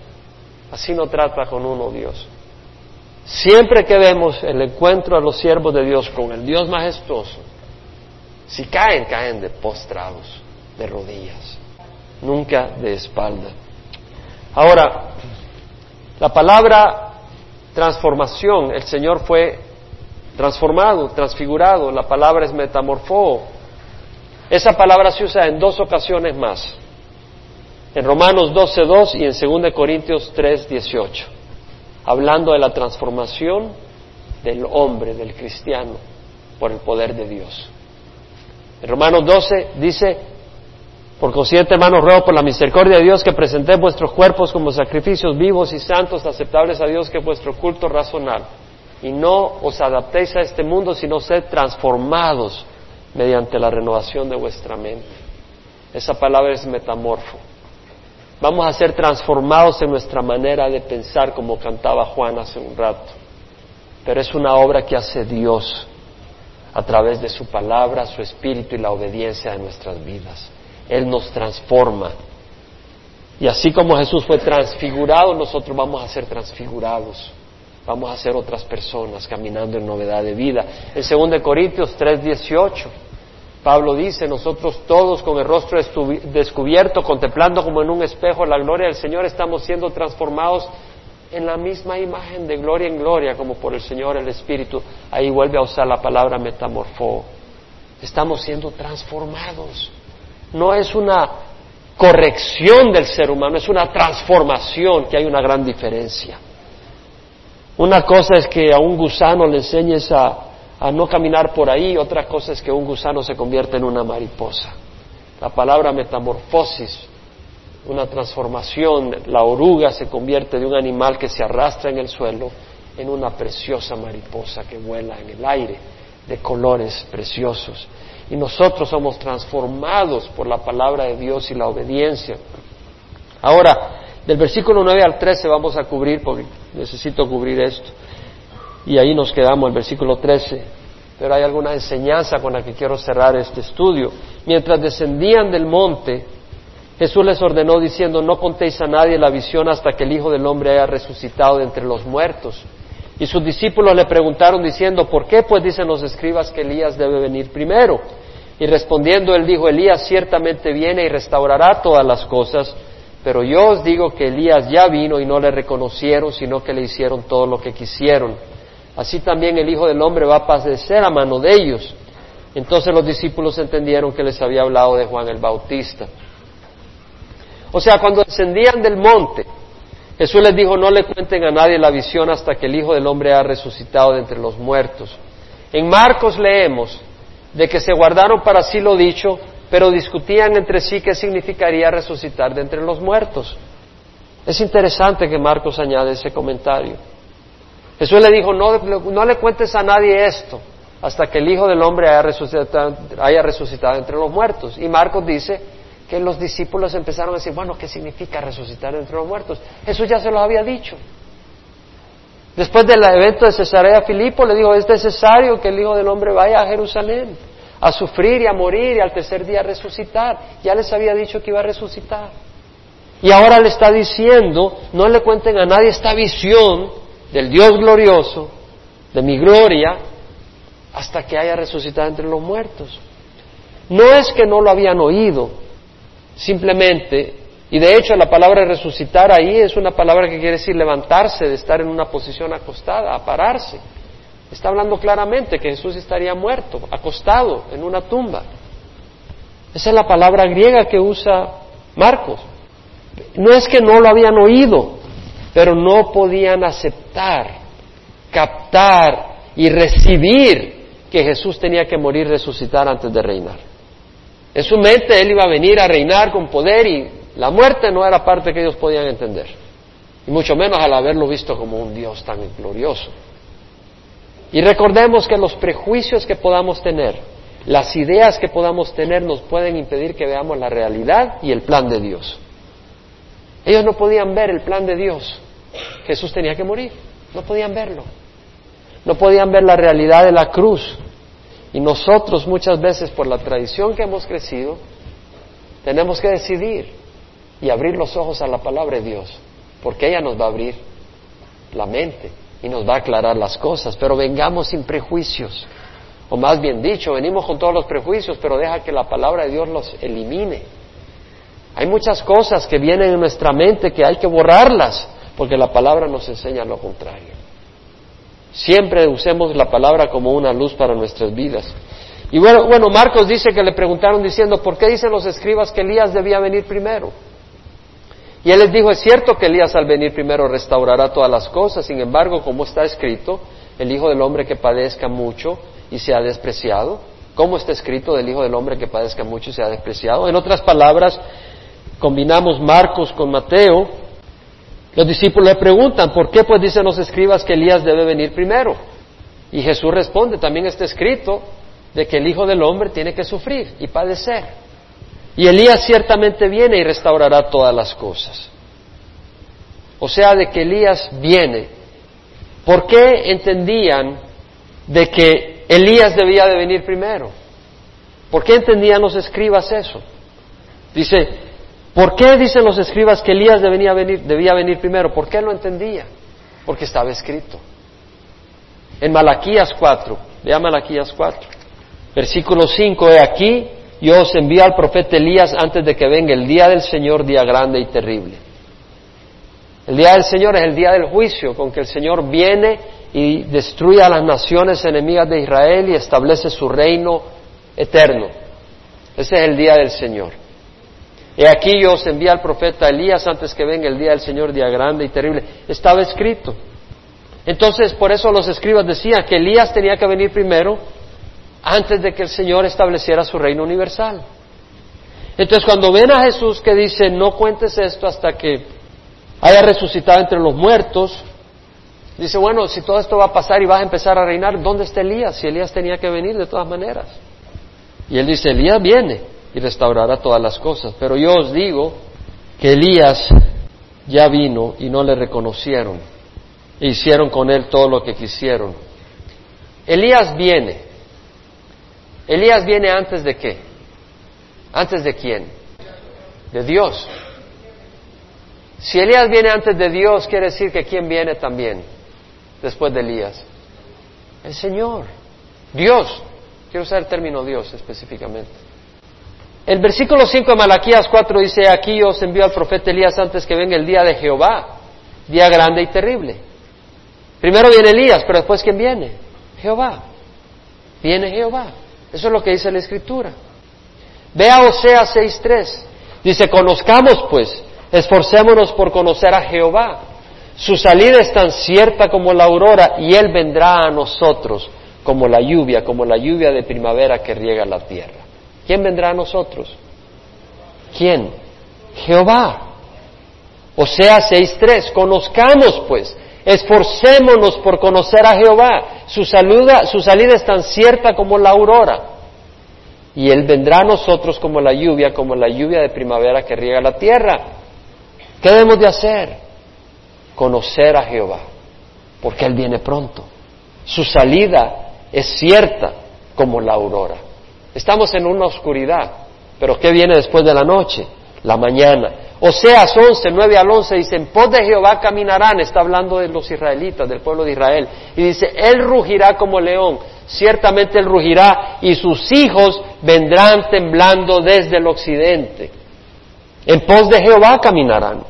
Así no trata con uno Dios. Siempre que vemos el encuentro a los siervos de Dios con el Dios majestuoso, si caen, caen de postrados, de rodillas nunca de espalda. Ahora, la palabra transformación, el Señor fue transformado, transfigurado, la palabra es metamorfo. Esa palabra se usa en dos ocasiones más, en Romanos 12.2 y en 2 Corintios 3.18, hablando de la transformación del hombre, del cristiano, por el poder de Dios. En Romanos 12 dice, por consiguiente, hermanos, ruego por la misericordia de Dios que presentéis vuestros cuerpos como sacrificios vivos y santos, aceptables a Dios, que es vuestro culto razonal. Y no os adaptéis a este mundo, sino sed transformados mediante la renovación de vuestra mente. Esa palabra es metamorfo. Vamos a ser transformados en nuestra manera de pensar, como cantaba Juan hace un rato. Pero es una obra que hace Dios a través de su palabra, su espíritu y la obediencia de nuestras vidas. Él nos transforma. Y así como Jesús fue transfigurado, nosotros vamos a ser transfigurados. Vamos a ser otras personas caminando en novedad de vida. En 2 Corintios 3:18, Pablo dice, nosotros todos con el rostro descubierto, contemplando como en un espejo la gloria del Señor, estamos siendo transformados en la misma imagen de gloria en gloria, como por el Señor el Espíritu. Ahí vuelve a usar la palabra metamorfo. Estamos siendo transformados no es una corrección del ser humano, es una transformación, que hay una gran diferencia. Una cosa es que a un gusano le enseñes a, a no caminar por ahí, otra cosa es que un gusano se convierte en una mariposa. La palabra metamorfosis, una transformación, la oruga se convierte de un animal que se arrastra en el suelo en una preciosa mariposa que vuela en el aire de colores preciosos. Y nosotros somos transformados por la palabra de Dios y la obediencia. Ahora, del versículo 9 al 13 vamos a cubrir, porque necesito cubrir esto. Y ahí nos quedamos, el versículo 13. Pero hay alguna enseñanza con la que quiero cerrar este estudio. Mientras descendían del monte, Jesús les ordenó diciendo, no contéis a nadie la visión hasta que el Hijo del Hombre haya resucitado de entre los muertos. Y sus discípulos le preguntaron diciendo, ¿por qué pues dicen los escribas que Elías debe venir primero? Y respondiendo él dijo, Elías ciertamente viene y restaurará todas las cosas, pero yo os digo que Elías ya vino y no le reconocieron, sino que le hicieron todo lo que quisieron. Así también el Hijo del Hombre va a padecer a mano de ellos. Entonces los discípulos entendieron que les había hablado de Juan el Bautista. O sea, cuando descendían del monte, Jesús les dijo, no le cuenten a nadie la visión hasta que el Hijo del Hombre ha resucitado de entre los muertos. En Marcos leemos de que se guardaron para sí lo dicho, pero discutían entre sí qué significaría resucitar de entre los muertos. Es interesante que Marcos añade ese comentario. Jesús le dijo, no, no le cuentes a nadie esto hasta que el Hijo del Hombre haya resucitado, haya resucitado entre los muertos. Y Marcos dice, que los discípulos empezaron a decir, bueno, ¿qué significa resucitar entre los muertos? Jesús ya se lo había dicho. Después del evento de Cesarea Filipo le dijo, es necesario que el Hijo del Hombre vaya a Jerusalén a sufrir y a morir y al tercer día resucitar. Ya les había dicho que iba a resucitar. Y ahora le está diciendo, no le cuenten a nadie esta visión del Dios glorioso, de mi gloria, hasta que haya resucitado entre los muertos. No es que no lo habían oído, Simplemente, y de hecho la palabra resucitar ahí es una palabra que quiere decir levantarse, de estar en una posición acostada, a pararse. Está hablando claramente que Jesús estaría muerto, acostado en una tumba. Esa es la palabra griega que usa Marcos. No es que no lo habían oído, pero no podían aceptar, captar y recibir que Jesús tenía que morir resucitar antes de reinar. En su mente él iba a venir a reinar con poder y la muerte no era parte que ellos podían entender. Y mucho menos al haberlo visto como un Dios tan glorioso. Y recordemos que los prejuicios que podamos tener, las ideas que podamos tener nos pueden impedir que veamos la realidad y el plan de Dios. Ellos no podían ver el plan de Dios. Jesús tenía que morir. No podían verlo. No podían ver la realidad de la cruz. Y nosotros muchas veces por la tradición que hemos crecido, tenemos que decidir y abrir los ojos a la palabra de Dios, porque ella nos va a abrir la mente y nos va a aclarar las cosas, pero vengamos sin prejuicios, o más bien dicho, venimos con todos los prejuicios, pero deja que la palabra de Dios los elimine. Hay muchas cosas que vienen en nuestra mente que hay que borrarlas, porque la palabra nos enseña lo contrario. Siempre usemos la palabra como una luz para nuestras vidas. Y bueno, bueno, Marcos dice que le preguntaron diciendo, ¿por qué dicen los escribas que Elías debía venir primero? Y él les dijo, es cierto que Elías al venir primero restaurará todas las cosas, sin embargo, como está escrito, el Hijo del Hombre que padezca mucho y sea despreciado, ¿cómo está escrito del Hijo del Hombre que padezca mucho y sea despreciado? En otras palabras, combinamos Marcos con Mateo, los discípulos le preguntan, ¿por qué pues dicen los escribas que Elías debe venir primero? Y Jesús responde, también está escrito de que el Hijo del Hombre tiene que sufrir y padecer. Y Elías ciertamente viene y restaurará todas las cosas. O sea, de que Elías viene. ¿Por qué entendían de que Elías debía de venir primero? ¿Por qué entendían los escribas eso? Dice, ¿Por qué dicen los escribas que Elías debía venir, primero? ¿Por qué lo entendía? Porque estaba escrito. En Malaquías 4, vea Malaquías 4, versículo 5, he aquí, yo os envío al profeta Elías antes de que venga el día del Señor, día grande y terrible. El día del Señor es el día del juicio, con que el Señor viene y destruye a las naciones enemigas de Israel y establece su reino eterno. Ese es el día del Señor. He aquí yo os envía al profeta Elías antes que venga el día del Señor, día grande y terrible. Estaba escrito. Entonces, por eso los escribas decían que Elías tenía que venir primero antes de que el Señor estableciera su reino universal. Entonces, cuando ven a Jesús que dice, no cuentes esto hasta que haya resucitado entre los muertos, dice, bueno, si todo esto va a pasar y vas a empezar a reinar, ¿dónde está Elías? Si Elías tenía que venir de todas maneras. Y él dice, Elías viene y restaurará todas las cosas. Pero yo os digo que Elías ya vino y no le reconocieron. E hicieron con él todo lo que quisieron. Elías viene. Elías viene antes de qué? ¿Antes de quién? De Dios. Si Elías viene antes de Dios, quiere decir que quién viene también después de Elías? El Señor. Dios. Quiero usar el término Dios específicamente. El versículo 5 de Malaquías 4 dice, aquí os envío al profeta Elías antes que venga el día de Jehová, día grande y terrible. Primero viene Elías, pero después ¿quién viene? Jehová. Viene Jehová. Eso es lo que dice la Escritura. Vea Osea 6.3. Dice, conozcamos pues, esforcémonos por conocer a Jehová. Su salida es tan cierta como la aurora y Él vendrá a nosotros como la lluvia, como la lluvia de primavera que riega la tierra. ¿Quién vendrá a nosotros? ¿Quién? Jehová. Osea 6.3. Conozcamos pues, esforcémonos por conocer a Jehová. Su, su salida es tan cierta como la aurora y Él vendrá a nosotros como la lluvia, como la lluvia de primavera que riega la tierra. ¿Qué debemos de hacer? Conocer a Jehová, porque Él viene pronto. Su salida es cierta como la aurora. Estamos en una oscuridad, pero ¿qué viene después de la noche? La mañana. Oseas 11, 9 al 11 dice, en pos de Jehová caminarán, está hablando de los israelitas, del pueblo de Israel, y dice, Él rugirá como león, ciertamente Él rugirá, y sus hijos vendrán temblando desde el occidente. En pos de Jehová caminarán.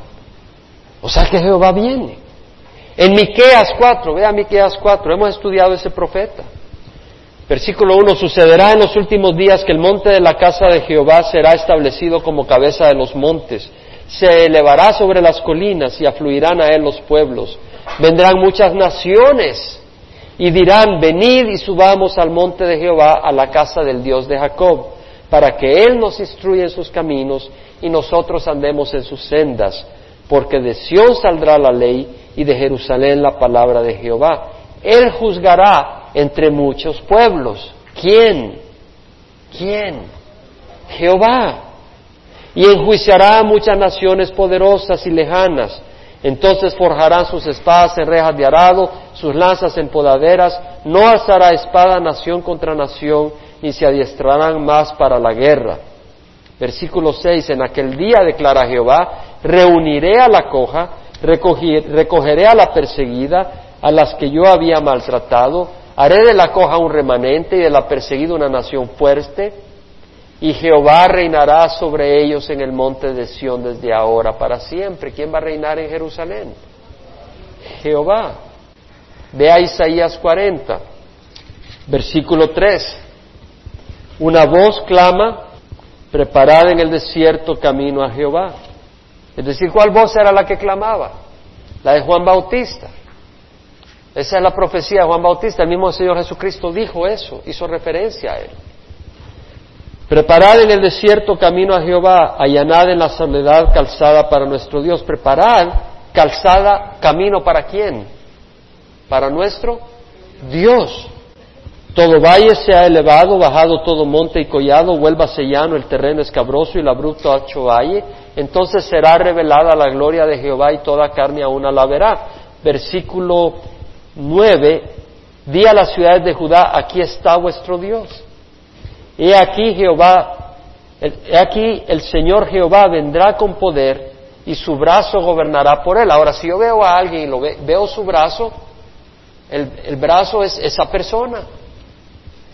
O sea que Jehová viene. En Miqueas 4, vea Miqueas 4, hemos estudiado ese profeta. Versículo 1, sucederá en los últimos días que el monte de la casa de Jehová será establecido como cabeza de los montes se elevará sobre las colinas y afluirán a él los pueblos. Vendrán muchas naciones y dirán, venid y subamos al monte de Jehová, a la casa del Dios de Jacob, para que Él nos instruya en sus caminos y nosotros andemos en sus sendas, porque de Sión saldrá la ley y de Jerusalén la palabra de Jehová. Él juzgará entre muchos pueblos. ¿Quién? ¿Quién? Jehová y enjuiciará a muchas naciones poderosas y lejanas. Entonces forjarán sus espadas en rejas de arado, sus lanzas en podaderas, no alzará espada nación contra nación, ni se adiestrarán más para la guerra. Versículo 6, en aquel día declara Jehová, reuniré a la coja, recogeré a la perseguida, a las que yo había maltratado, haré de la coja un remanente y de la perseguida una nación fuerte, y Jehová reinará sobre ellos en el monte de Sión desde ahora para siempre. ¿Quién va a reinar en Jerusalén? Jehová. Vea Isaías 40, versículo 3. Una voz clama, preparad en el desierto camino a Jehová. Es decir, ¿cuál voz era la que clamaba? La de Juan Bautista. Esa es la profecía de Juan Bautista. El mismo Señor Jesucristo dijo eso, hizo referencia a él. Preparad en el desierto camino a Jehová, allanad en la soledad calzada para nuestro Dios. Preparad calzada camino para quién? Para nuestro Dios. Todo valle sea elevado, bajado todo monte y collado, vuelva llano el terreno escabroso y la bruto hacho valle. Entonces será revelada la gloria de Jehová y toda carne aún la verá. Versículo 9. Di a las ciudades de Judá, aquí está vuestro Dios. He aquí Jehová, he aquí el Señor Jehová vendrá con poder y su brazo gobernará por él. Ahora, si yo veo a alguien y lo veo su brazo, el, el brazo es esa persona.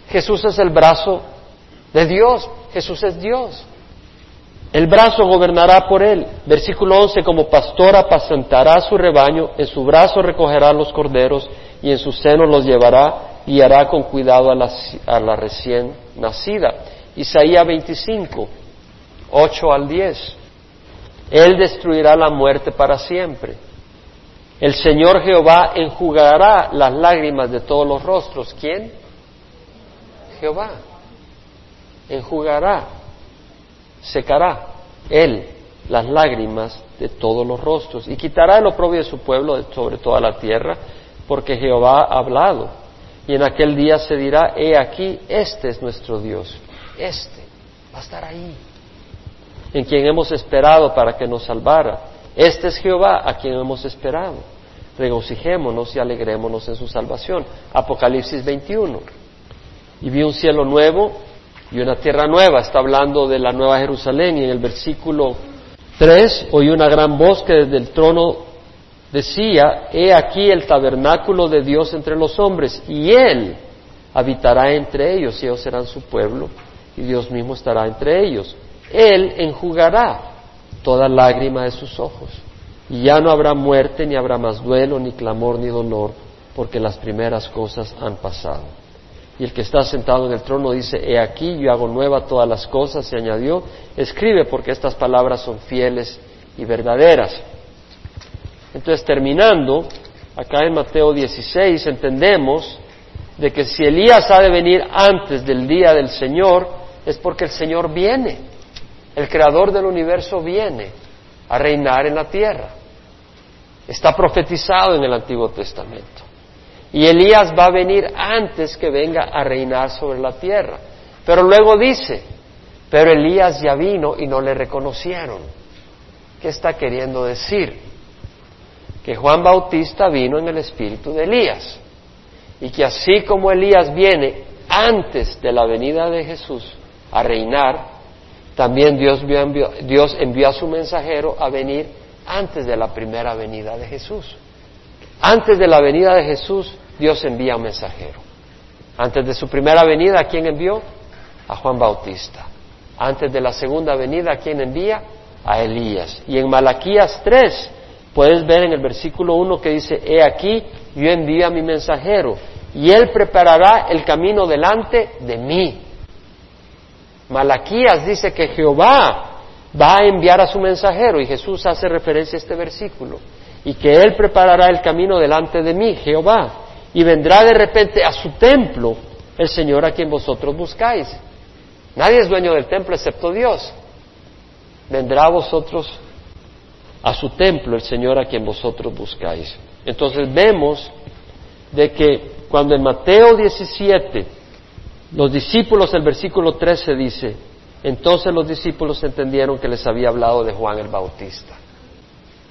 Jesús es el brazo de Dios. Jesús es Dios. El brazo gobernará por él. Versículo 11, como pastor apacentará su rebaño, en su brazo recogerá los corderos y en su seno los llevará y hará con cuidado a la, recién nacida. Isaías 25, 8 al 10. Él destruirá la muerte para siempre. El Señor Jehová enjugará las lágrimas de todos los rostros. ¿Quién? Jehová. Enjugará, secará Él las lágrimas de todos los rostros y quitará el oprobio de su pueblo sobre toda la tierra, porque Jehová ha hablado. Y en aquel día se dirá, he aquí, este es nuestro Dios, este va a estar ahí, en quien hemos esperado para que nos salvara. Este es Jehová a quien hemos esperado. Regocijémonos y alegrémonos en su salvación. Apocalipsis 21. Y vi un cielo nuevo y una tierra nueva. Está hablando de la nueva Jerusalén y en el versículo 3 oí una gran voz que desde el trono decía, he aquí el tabernáculo de Dios entre los hombres y Él habitará entre ellos y ellos serán su pueblo y Dios mismo estará entre ellos. Él enjugará toda lágrima de sus ojos. Y ya no habrá muerte, ni habrá más duelo, ni clamor, ni dolor, porque las primeras cosas han pasado. Y el que está sentado en el trono dice, he aquí, yo hago nueva todas las cosas, se añadió, escribe porque estas palabras son fieles y verdaderas. Entonces, terminando, acá en Mateo 16 entendemos de que si Elías ha de venir antes del día del Señor, es porque el Señor viene. El creador del universo viene a reinar en la tierra. Está profetizado en el Antiguo Testamento. Y Elías va a venir antes que venga a reinar sobre la tierra. Pero luego dice, pero Elías ya vino y no le reconocieron. ¿Qué está queriendo decir? Que Juan Bautista vino en el espíritu de Elías. Y que así como Elías viene antes de la venida de Jesús a reinar, también Dios envió, a su mensajero a venir antes de la primera venida de Jesús. Antes de la venida de Jesús, Dios envía un mensajero. Antes de su primera venida, ¿a quién envió? A Juan Bautista. Antes de la segunda venida, ¿a quién envía? A Elías. Y en Malaquías 3, puedes ver en el versículo 1 que dice, he aquí, yo envío a mi mensajero, y él preparará el camino delante de mí. Malaquías dice que Jehová va a enviar a su mensajero y Jesús hace referencia a este versículo y que Él preparará el camino delante de mí, Jehová, y vendrá de repente a su templo el Señor a quien vosotros buscáis. Nadie es dueño del templo excepto Dios. Vendrá a vosotros a su templo el Señor a quien vosotros buscáis. Entonces vemos de que cuando en Mateo 17 los discípulos, el versículo 13 dice, entonces los discípulos entendieron que les había hablado de Juan el Bautista,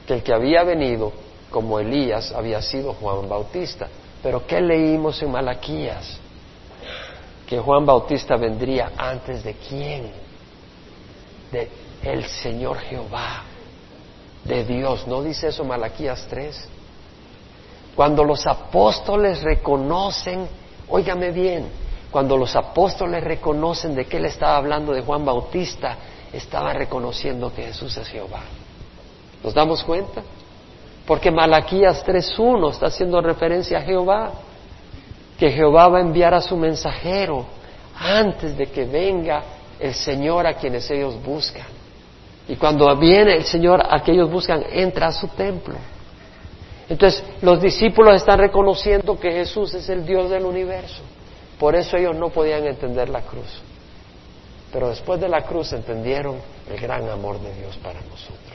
que el que había venido como Elías había sido Juan Bautista. Pero ¿qué leímos en Malaquías? Que Juan Bautista vendría antes de quién? De el Señor Jehová, de Dios. ¿No dice eso Malaquías 3? Cuando los apóstoles reconocen, óigame bien, cuando los apóstoles reconocen de qué le estaba hablando de Juan Bautista, estaban reconociendo que Jesús es Jehová. ¿Nos damos cuenta? Porque Malaquías 3.1 está haciendo referencia a Jehová, que Jehová va a enviar a su mensajero antes de que venga el Señor a quienes ellos buscan. Y cuando viene el Señor a que ellos buscan, entra a su templo. Entonces los discípulos están reconociendo que Jesús es el Dios del universo. Por eso ellos no podían entender la cruz. Pero después de la cruz entendieron el gran amor de Dios para nosotros.